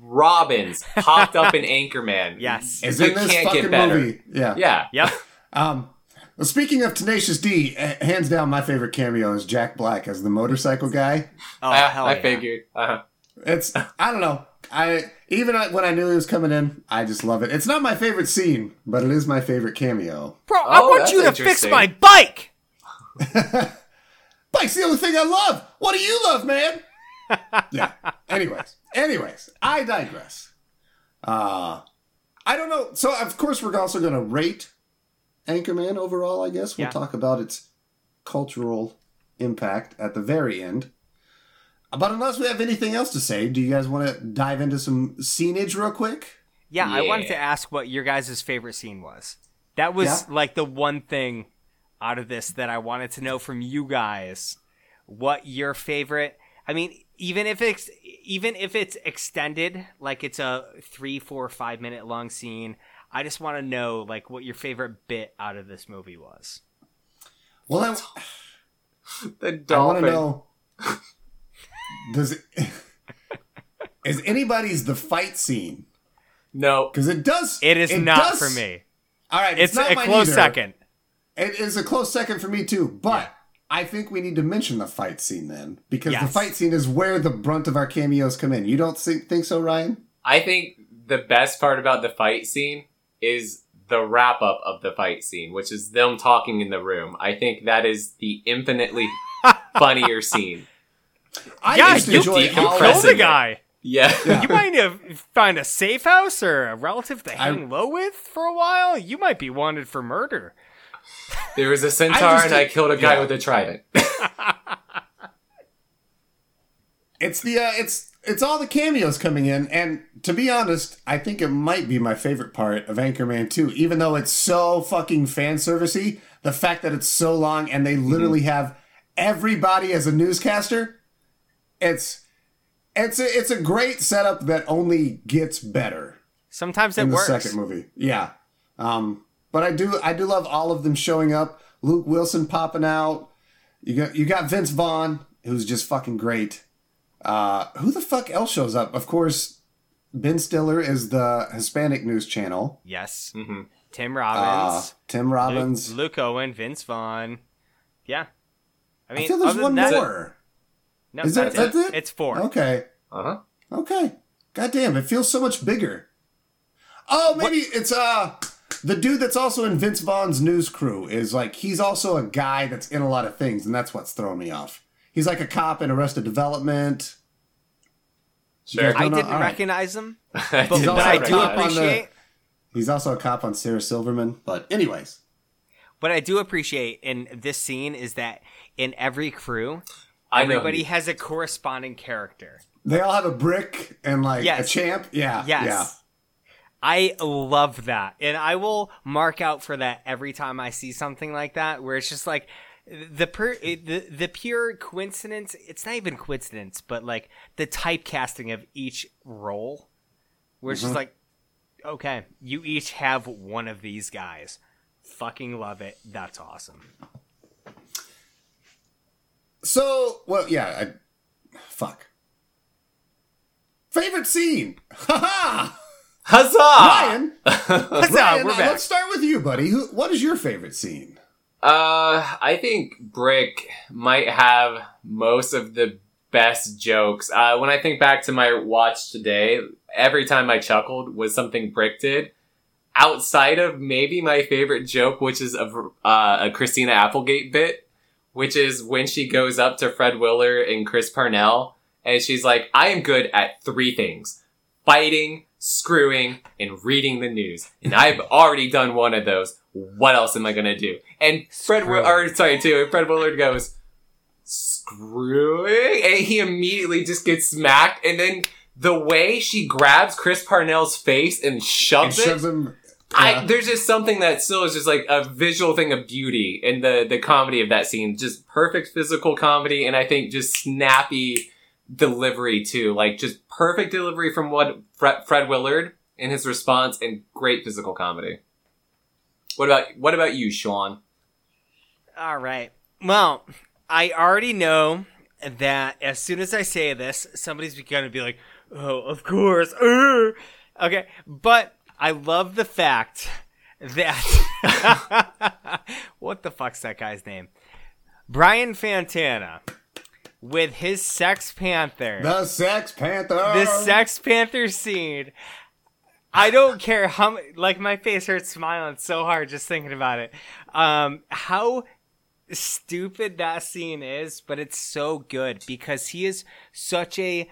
Robbins popped up in Anchorman. Yes. Is You in this can't fucking get better. movie? Yeah. Yeah. Yep. Um, well, speaking of Tenacious D, hands down, my favorite cameo is Jack Black as the motorcycle guy. Oh I, hell I yeah. figured. Uh-huh. It's I don't know. I even when I knew he was coming in, I just love it. It's not my favorite scene, but it is my favorite cameo. Bro, I Oh, want you to fix my bike. Bike's the only thing I love. What do you love, man? yeah. Anyways, anyways, I digress. Uh I don't know. So of course we're also going to rate Anchorman overall. I guess we'll Yeah. talk about its cultural impact at the very end. But unless we have anything else to say, do you guys want to dive into some scenage real quick? Yeah, I wanted to ask what your guys' favorite scene was. That was Yeah. like the one thing out of this that I wanted to know from you guys. What your favorite? I mean, even if it's even if it's extended, like it's a three, four, five minute long scene, I just want to know like what your favorite bit out of this movie was. Well, I, The I want dolphin. to know. Does it, is anybody's the fight scene? No. Because it does. It is not does- for me. All right, It's, it's, not a close either. second. It is a close second for me too. But I think we need to mention the fight scene then, because the fight scene is where the brunt of our cameos come in. You don't think, think so, Ryan? I think the best part about the fight scene is the wrap up of the fight scene, which is them talking in the room. I think that is the infinitely funnier scene. I yeah, used to you, enjoy you all killed of pressing the it. guy. Yeah. You might need to find a safe house or a relative to I- hang low with for a while. You might be wanted for murder. there was a centaur just and I killed a guy yeah. with a trident. It's the uh, it's it's all the cameos coming in, and to be honest, I think it might be my favorite part of Anchorman 2, even though it's so fucking fan servicey. The fact that it's so long and they literally have everybody as a newscaster, it's it's a, it's a great setup that only gets better Sometimes it in the works. second movie. Yeah. Um, but I do I do love all of them showing up. Luke Wilson popping out. You got you got Vince Vaughn, who's just fucking great. Uh, who the fuck else shows up? Of course, Ben Stiller is the Hispanic news channel. Yes. hmm Tim Uh, Robbins, Tim Robbins. Luke, Luke Owen, Vince Vaughn. Yeah. I mean, I feel there's one that, more. No, Is that, that's, that's it. it? It's four. Okay. Uh huh. Okay. God damn, it feels so much bigger. Oh, maybe it's uh the dude that's also in Vince Vaughn's news crew is like he's also a guy that's in a lot of things, and that's what's throwing me off. He's like a cop in Arrested Development. Sure. I No, no, didn't all right. recognize him, but but He's also do cop on the- appreciate, He's also a cop on Sarah Silverman. But anyways, what I do appreciate in this scene is that in every crew, I know. Everybody who- has a corresponding character. They all have a brick and like Yes. a champ. Yeah. Yes. Yeah. I love that. And I will mark out for that every time I see something like that where it's just like the per the, the pure coincidence, it's not even coincidence, but like the typecasting of each role where it's just mm-hmm. like okay, you each have one of these guys. Fucking love it. That's awesome. So, well, yeah. I, fuck. Favorite scene. Ha ha. Huzzah! Ryan. Huzzah, Ryan, we're uh, back. let's start with you, buddy. Who? What is your favorite scene? Uh, I think Brick might have most of the best jokes. Uh, when I think back to my watch today, every time I chuckled was something Brick did. Outside of maybe my favorite joke, which is a, uh, a Christina Applegate bit, which is when she goes up to Fred Willard and Chris Parnell, and she's like, I am good at three things. Fighting, screwing, and reading the news. And I've already done one of those. What else am I gonna do? And Fred, Will- or sorry, too, Fred Willard goes, screwing? And he immediately just gets smacked, and then the way she grabs Chris Parnell's face and And shoves it, shoves him. I, there's just something that still is just like a visual thing of beauty in the the comedy of that scene. Just perfect physical comedy, and I think just snappy delivery too. Like just perfect delivery from what Fred, Fred Willard in his response, and great physical comedy. What about what about you, Sean? All right. Well, I already know that as soon as I say this, somebody's going to be like, "Oh, of course." uh." Okay, but I love the fact that what the fuck's that guy's name? Brian Fantana with his Sex Panther. the Sex Panther. the Sex Panther scene. I don't care how like my face hurts smiling so hard just thinking about it. Um, how stupid that scene is, but it's so good because he is such a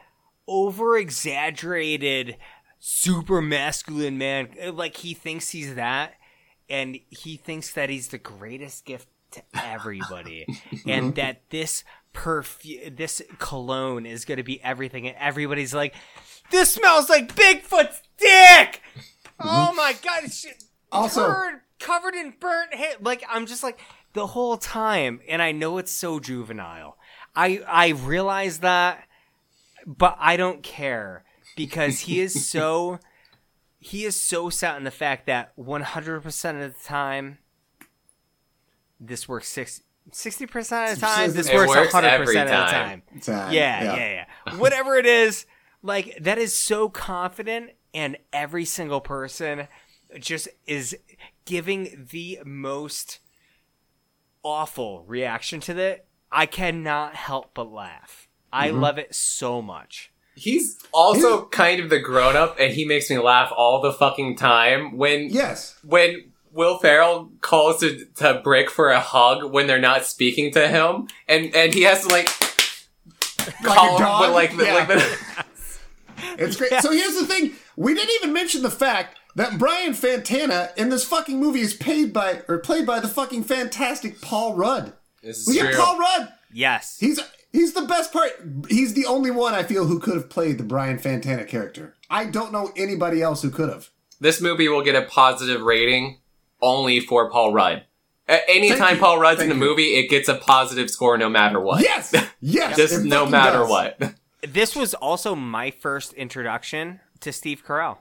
over exaggerated, super masculine man. Like he thinks he's that, and he thinks that he's the greatest gift to everybody, and that this perfume, this cologne is going to be everything, and everybody's like, "This smells like Bigfoot's dick." Mm-hmm. Oh my god! It's Also- turd covered in burnt hair. Like I'm just like the whole time, and I know it's so juvenile. I I realize that, but I don't care because he is so he is so set on the fact that 100% of the time this works 60 percent of the time. This works works 100 every percent of the time. time. Time. Yeah, yeah, yeah, Whatever it is, like that is so confident, and every single person just is giving the most awful reaction to that. I cannot help but laugh. I Mm-hmm. love it so much. He's also kind of the grown up, and he makes me laugh all the fucking time when Yes. when Will Ferrell calls to, to Brick for a hug when they're not speaking to him, and and he has to like call him dog? with like the, Yeah. like the It's great. So here's the thing: we didn't even mention the fact that Brian Fantana in this fucking movie is paid by or played by the fucking fantastic Paul Rudd. This We is got true. Paul Rudd. Yes. He's he's the best part. He's the only one I feel who could have played the Brian Fantana character. I don't know anybody else who could have. This movie will get a positive rating only for Paul Rudd. A- Anytime Paul Rudd's Thank in the you. movie, it gets a positive score no matter what. Yes, yes, Just no matter does. what. this was also my first introduction to Steve Carell.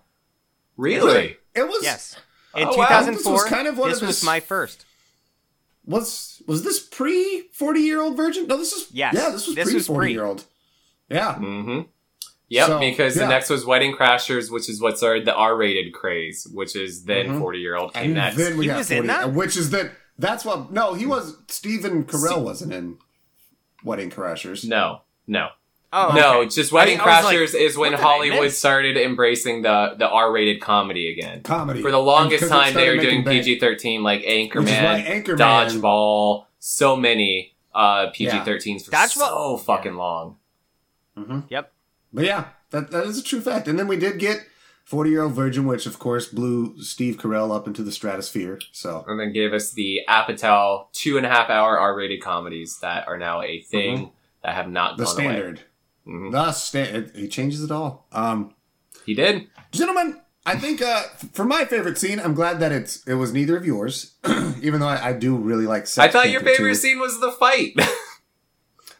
really? It was Yes. Oh, in Oh, wow. 2004, This was kind of one this of was my first. Was was this pre forty year old virgin? No, this is Yes. Yeah, this was This pre forty year old. Yeah, Mm-hmm. Yep, So, because yeah. the next was Wedding Crashers, which is what started the R-rated craze, which is then forty-year-old came and next. then we He got was in that? which is that. That's what. No, he was. Stephen Carell wasn't in Wedding Crashers. no, no, Oh, no. okay. Just Wedding I- I like, Crashers is when what did I Hollywood started embracing the the R-rated comedy again. Comedy For the longest And 'cause it time, they were doing. PG-13, like Which is why Anchorman, Anchorman- Dodgeball, so many uh, PG-13s for Dodgeball- so fucking long. Yep. But yeah, that that is a true fact. And then we did get Forty Year Old Virgin, which of course blew Steve Carell up into the stratosphere. So and then gave us the Apatow two and a half hour R rated comedies that are now a thing. that have not The gone standard. away. Mhm. The sta- He changes it all. Um, He did. gentlemen, I think uh, for my favorite scene, I'm glad that it's it was neither of yours, even though I, I do really like. Sex I thought your favorite too. scene was the fight.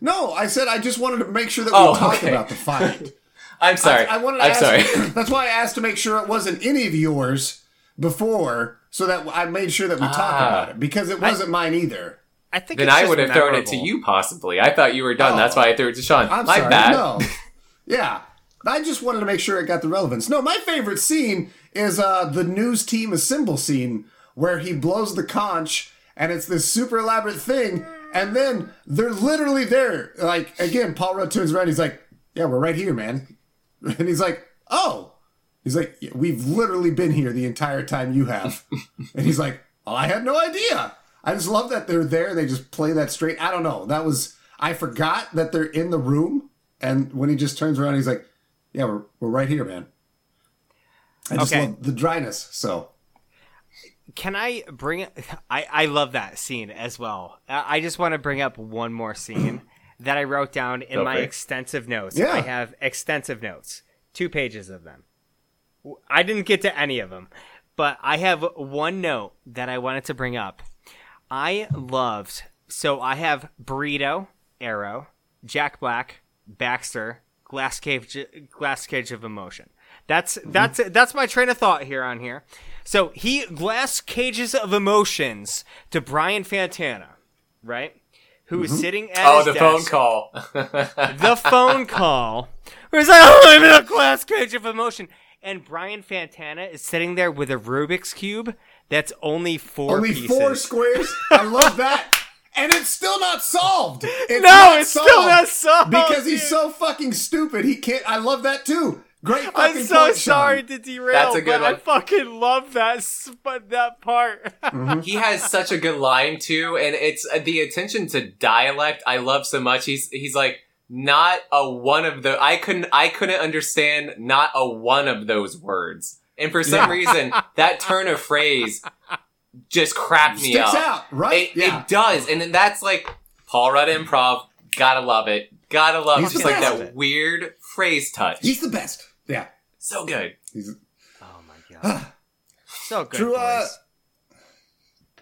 No, I said I just wanted to make sure that we Oh, talk okay. about the fight. I'm sorry. I, I wanted to I'm ask, sorry. That's why I asked to make sure it wasn't any of yours before, so that I made sure that we talk Ah. about it because it wasn't mine either. I think then it's I would have thrown it to you possibly. I thought you were done. Oh. That's why I threw it to Sean. I'm My sorry. bad. No. Yeah. I just wanted to make sure it got the relevance. No, my favorite scene is uh, the news team assemble scene where he blows the conch and it's this super elaborate thing. And then they're literally there. Like, again, Paul Rudd turns around. He's like, Yeah, we're right here, man. And he's like, Oh. He's like, "Yeah, We've literally been here the entire time you have. and he's like, oh, I had no idea. I just love that they're there. They just play that straight. I don't know. That was, I forgot that they're in the room. And when he just turns around, he's like, yeah, we're, we're right here, man. I just Okay. love the dryness. So, Can I bring? I I love that scene as well. I I just want to bring up one more scene that I wrote down in Go my extensive notes. Yeah. I have extensive notes, two pages of them. I didn't get to any of them, but I have one note that I wanted to bring up. I loved. So I have Burrito, Arrow, Jack Black, Baxter, Glass Cage, Glass Cage of Emotion. That's mm-hmm. that's that's my train of thought here on here. So he glass cages of emotions to Brian Fantana, right? Who's mm-hmm. sitting at Oh, his the desk phone call. the phone call where he's like, oh, I'm in a glass cage of emotion. And Brian Fantana is sitting there with a Rubik's Cube that's only four only pieces. four squares. I love that. And it's still not solved. It's No, not it's still not solved, Because he's so fucking stupid. He can't. I love that too. Great fucking I'm so point, sorry Sean. to derail, That's a good but I fucking love that sp- that part. he has such a good line too, and it's uh, the attention to dialect I love so much. He's he's like not a one of the I couldn't I couldn't understand not a one of those words, and for some Yeah. reason that turn of phrase just cracked me Sticks up. out, right? It, yeah. it does, and then that's like Paul Rudd improv. Gotta love it. Gotta love He's just like that weird phrase touch. He's the best. Yeah. so good. He's oh my god, so good. True, uh, boys.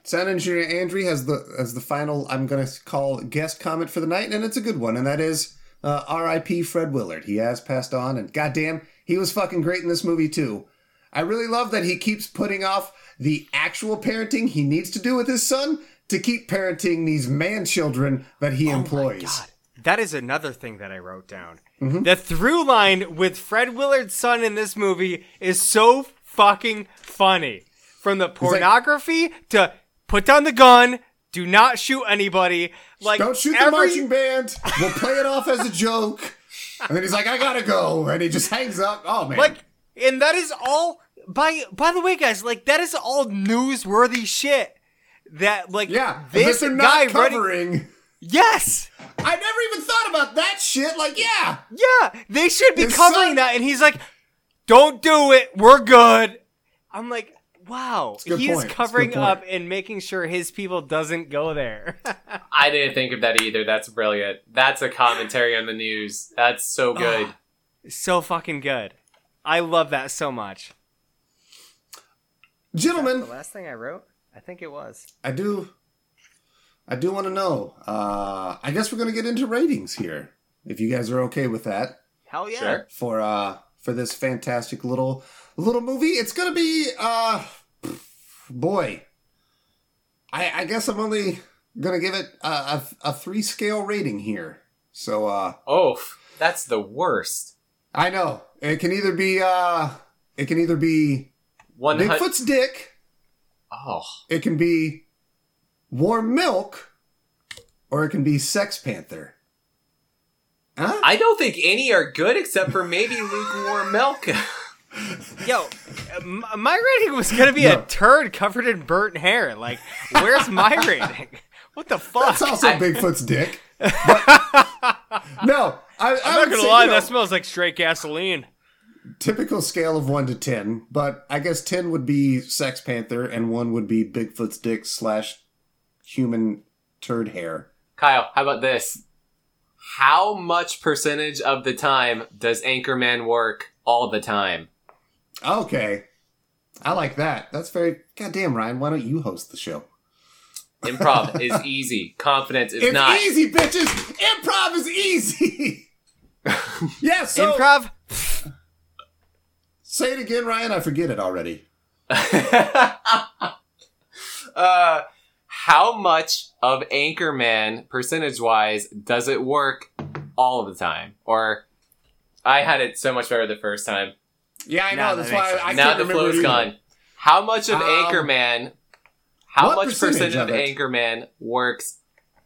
Sound engineer Andrew has the as the final. I'm going to call guest comment for the night, and it's a good one, and that is uh, R.I.P. Fred Willard. He has passed on, and goddamn, he was fucking great in this movie too. I really love that he keeps putting off the actual parenting he needs to do with his son to keep parenting these man children that he employs. God, that is another thing that I wrote down. Mm-hmm. The through line with Fred Willard's son in this movie is so fucking funny. From the pornography to put down the gun, do not shoot anybody. Like Don't shoot the marching band. We'll play it off as a joke. And then he's like, "I gotta go," and he just hangs up. Oh man! Like, and that is all. By by the way, guys, like that is all newsworthy shit. That like yeah, this this they're guy not running- covering. Yes, I never even thought about that shit. Like, yeah, yeah, they should be His covering son- that, and he's like, "Don't do it. We're good." I'm like, wow, a good he is point. It's covering up and making sure his people doesn't go there. I didn't think of that either. That's brilliant. That's a commentary on the news. That's so ah, good. so fucking good. I love that so much. gentlemen, The last thing I wrote, I think it was. I do, I do want to know. Uh, I guess we're gonna get into ratings here, if you guys are okay with that Hell yeah. Sure. for uh for this fantastic little little movie. It's gonna be uh, boy. I I guess I'm only gonna give it a a, a three scale rating here. So uh, Oh, that's the worst. I know it can either be uh, it can either be One hundred. Bigfoot's dick. Oh, It can be warm milk, or it can be Sex Panther. Huh? I don't think any are good except for maybe lukewarm milk. Yo, my rating was gonna be No. a turd covered in burnt hair. Like, where's my rating? What the fuck? That's also I- Bigfoot's dick. But, no, I, I I'm would not gonna say, lie, you know, that smells like straight gasoline. typical scale of one to ten. But I guess ten would be Sex Panther, and one would be Bigfoot's dick slash human turd hair. Kyle, how about this? How much percentage of the time does Anchorman work all the time? Okay. I like that. That's very goddamn Ryan. Why don't you host the show? Improv is easy. Confidence is it's not. easy, bitches. Improv is easy. yeah. So Improv. say it again, Ryan. I forget it already. uh, how much of Anchorman, percentage wise, does it work all of the time? Or I had it so much better the first time. Yeah, I Now know. that That's makes why sense. I now can't the remember flow's it either. gone. How much of Um, Anchorman? How much percentage percentage of of it? Anchorman works?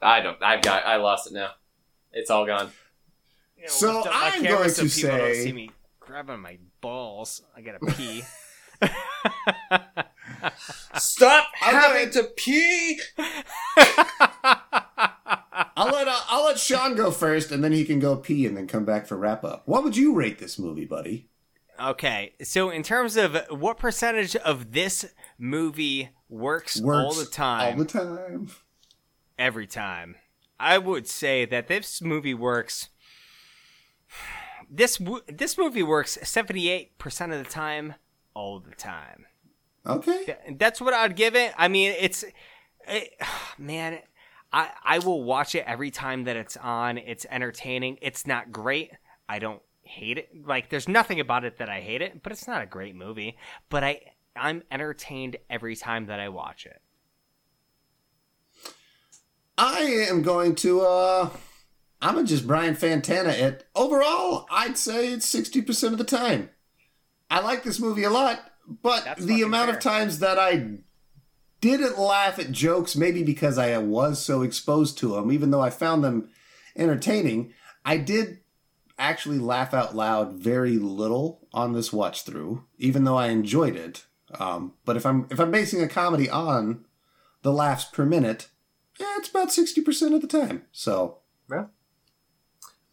I don't. I've got. I lost it now. It's all gone. You know, So I'm camera going so to people don't say- see me grabbing my balls. I gotta pee. Stop I'm having going- to pee. I'll let uh, I'll let Sean go first, and then he can go pee, and then come back for wrap up. What would you rate this movie, buddy? okay, so in terms of what percentage of this movie works, Works all the time, All the time. every time, I would say that this movie works. This this movie works seventy eight percent of the time, all the time. Okay. That's what I'd give it. I mean, it's it, man, I I will watch it every time that it's on. It's entertaining. It's not great. I don't hate it. Like there's nothing about it that I hate it, but it's not a great movie. But I I'm entertained every time that I watch it. I am going to uh I'm gonna just Brian Fantana it. Overall, I'd say it's sixty percent of the time. I like this movie a lot, but That's the amount fair. of times that I didn't laugh at jokes, maybe because I was so exposed to them, even though I found them entertaining, I did actually laugh out loud very little on this watch through, even though I enjoyed it. Um, but if I'm if I'm basing a comedy on the laughs per minute, yeah, it's about sixty percent of the time. So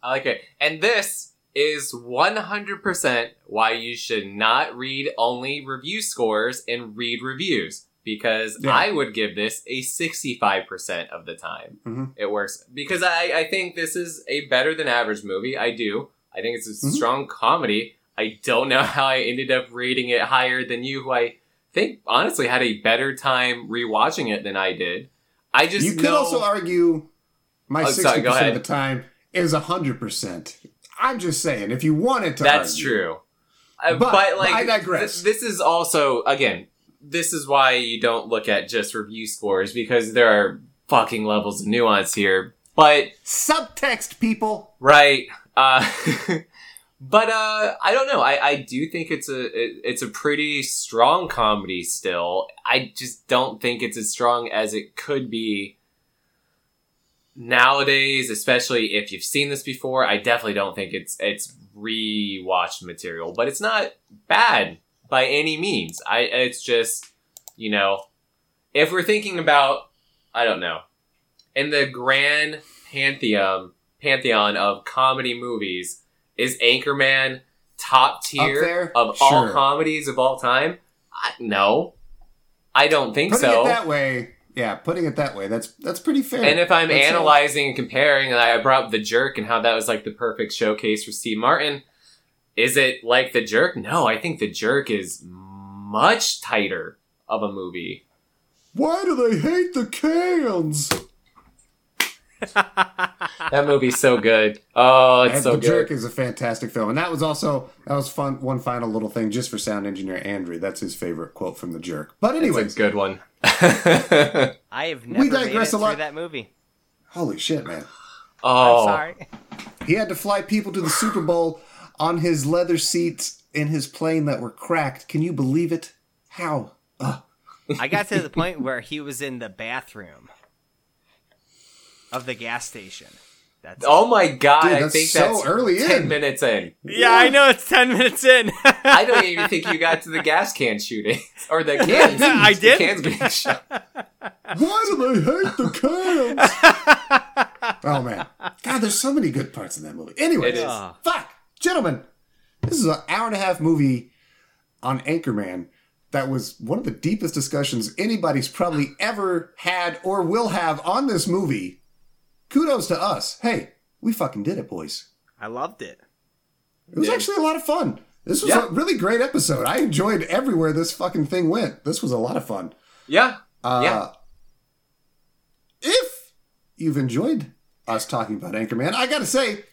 I like it. And this is 100% why you should not read only review scores and read reviews. Because Yeah. I would give this a 65% of the time. Mhm. It works. Because I, I think this is a better than average movie. I do. I think it's a Mhm. strong comedy. I don't know how I ended up rating it higher than you, who I think honestly had a better time rewatching it than I did. I just you could know- also argue my Oh, sixty sorry, go percent of the time is hundred percent. I'm just saying, if you wanted to, That's argue- true. Uh, But but, like, I digress. th- this is also again, this is why you don't look at just review scores because there are fucking levels of nuance here. But Subtext, people. right, uh, but uh, I don't know. I, I do think it's a it, it's a pretty strong comedy still. I just don't think it's as strong as it could be nowadays, especially if you've seen this before. I definitely don't think it's it's rewatched material, but it's not bad by any means. I it's just you know if we're thinking about I don't know in the grand pantheon pantheon of comedy movies is Anchorman top tier there? of all comedies of all time? I, no, I don't think Putting so. it that way, yeah, putting it that way, that's that's pretty fair. And if I'm That's, analyzing and comparing, and I brought up The Jerk and how that was like the perfect showcase for Steve Martin, is it like The Jerk? No, I think The Jerk is much tighter of a movie. why do they hate the cans? That movie's so good. Oh, it's And so the good. Jerk is a fantastic film, and that was also that was fun. One final little thing, just for sound engineer Andrew, that's his favorite quote from the Jerk. But anyway. It's anyways, good one. I have never made it digress a through lot. that movie. holy shit, man! oh, I'm sorry. He had to fly people to the Super Bowl on his leather seats in his plane that were cracked. Can you believe it? How? Ugh. I got to the point where he was in the bathroom of the gas station. That's oh my god! Dude, I that's think so that's early ten in. minutes in. yeah, I know it's ten minutes in. I don't even think you got to the gas can shooting or the cans. I did. the did. cans being shot. Why do they hate the cans? oh man, God, there's so many good parts in that movie. Anyway, It is. Ah. fuck, gentlemen, this is an hour and a half movie on Anchorman. That was one of the deepest discussions anybody's probably ever had or will have on this movie. Kudos to us. Hey, we fucking did it, boys. I loved it. It was Yeah. actually a lot of fun. This was Yeah. a really great episode. I enjoyed everywhere this fucking thing went. This was a lot of fun. Yeah. Uh, Yeah. If you've enjoyed us talking about Anchorman, I gotta say,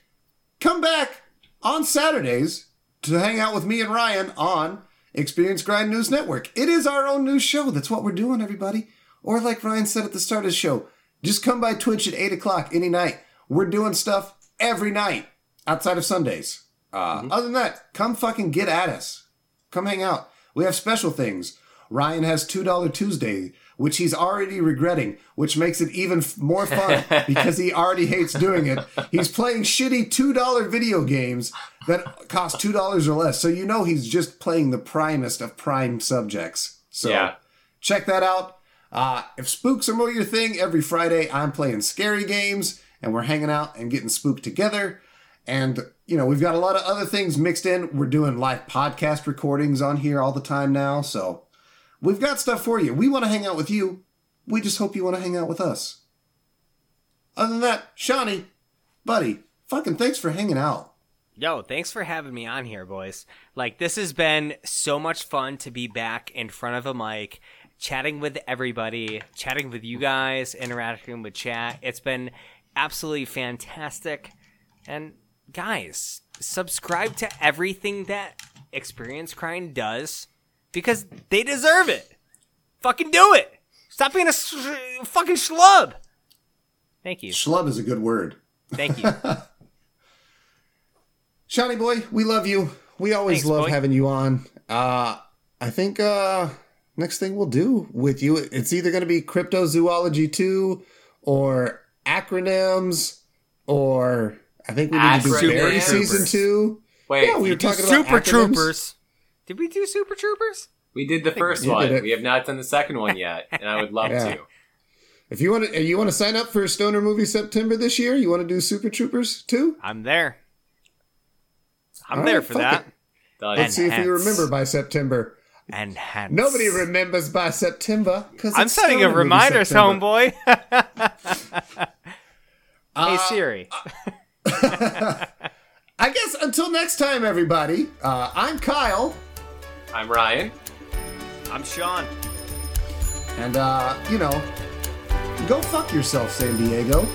come back on Saturdays to hang out with me and Ryan on Experience Grind News Network. It is our own news show. That's what we're doing, everybody. Or like Ryan said at the start of the show, just come by Twitch at 8 o'clock any night. We're doing stuff every night outside of Sundays. Uh, Other than that, come fucking get at us. Come hang out. We have special things. Ryan has $2 Tuesday, which he's already regretting, which makes it even f- more fun because he already hates doing it. He's playing shitty $2 video games that cost $2 or less. So you know he's just playing the primest of prime subjects. So Yeah. check that out. Uh, if spooks are more your thing, every Friday I'm playing scary games and we're hanging out and getting spooked together. And, you know, we've got a lot of other things mixed in. We're doing live podcast recordings on here all the time now. So we've got stuff for you. We want to hang out with you. We just hope you want to hang out with us. Other than that, Shawnee, buddy, fucking thanks for hanging out. Yo, thanks for having me on here, boys. Like, this has been so much fun to be back in front of a mic, chatting with everybody, chatting with you guys, interacting with chat. It's been absolutely fantastic. And, guys, subscribe to everything that Experience Grind does because they deserve it. Fucking do it. Stop being a sh- fucking schlub. Thank you. Schlub is a good word. Thank you. Shawnee boy, we love you. We always Thanks, love boy. having you on. Uh, I think uh, next thing we'll do with you, it's either going to be cryptozoology 2 or acronyms or I think we need to do Barry season 2. Wait, Yeah, we were do- talking about Super acronyms. Troopers. Did we do Super Troopers? we did the first you one. We have not done the second one yet, and I would love Yeah. to. If you want to, you want to sign up for a Stoner Movie September this year, you want to do Super Troopers too? I'm there. I'm All there right, for that. Let's see if we hence- remember by September. And hence. Nobody remembers by September because I'm setting a reminder, homeboy. hey Siri. I guess until next time, everybody. Uh, I'm Kyle, I'm Ryan. I'm Sean. and uh, you know, go fuck yourself, San Diego.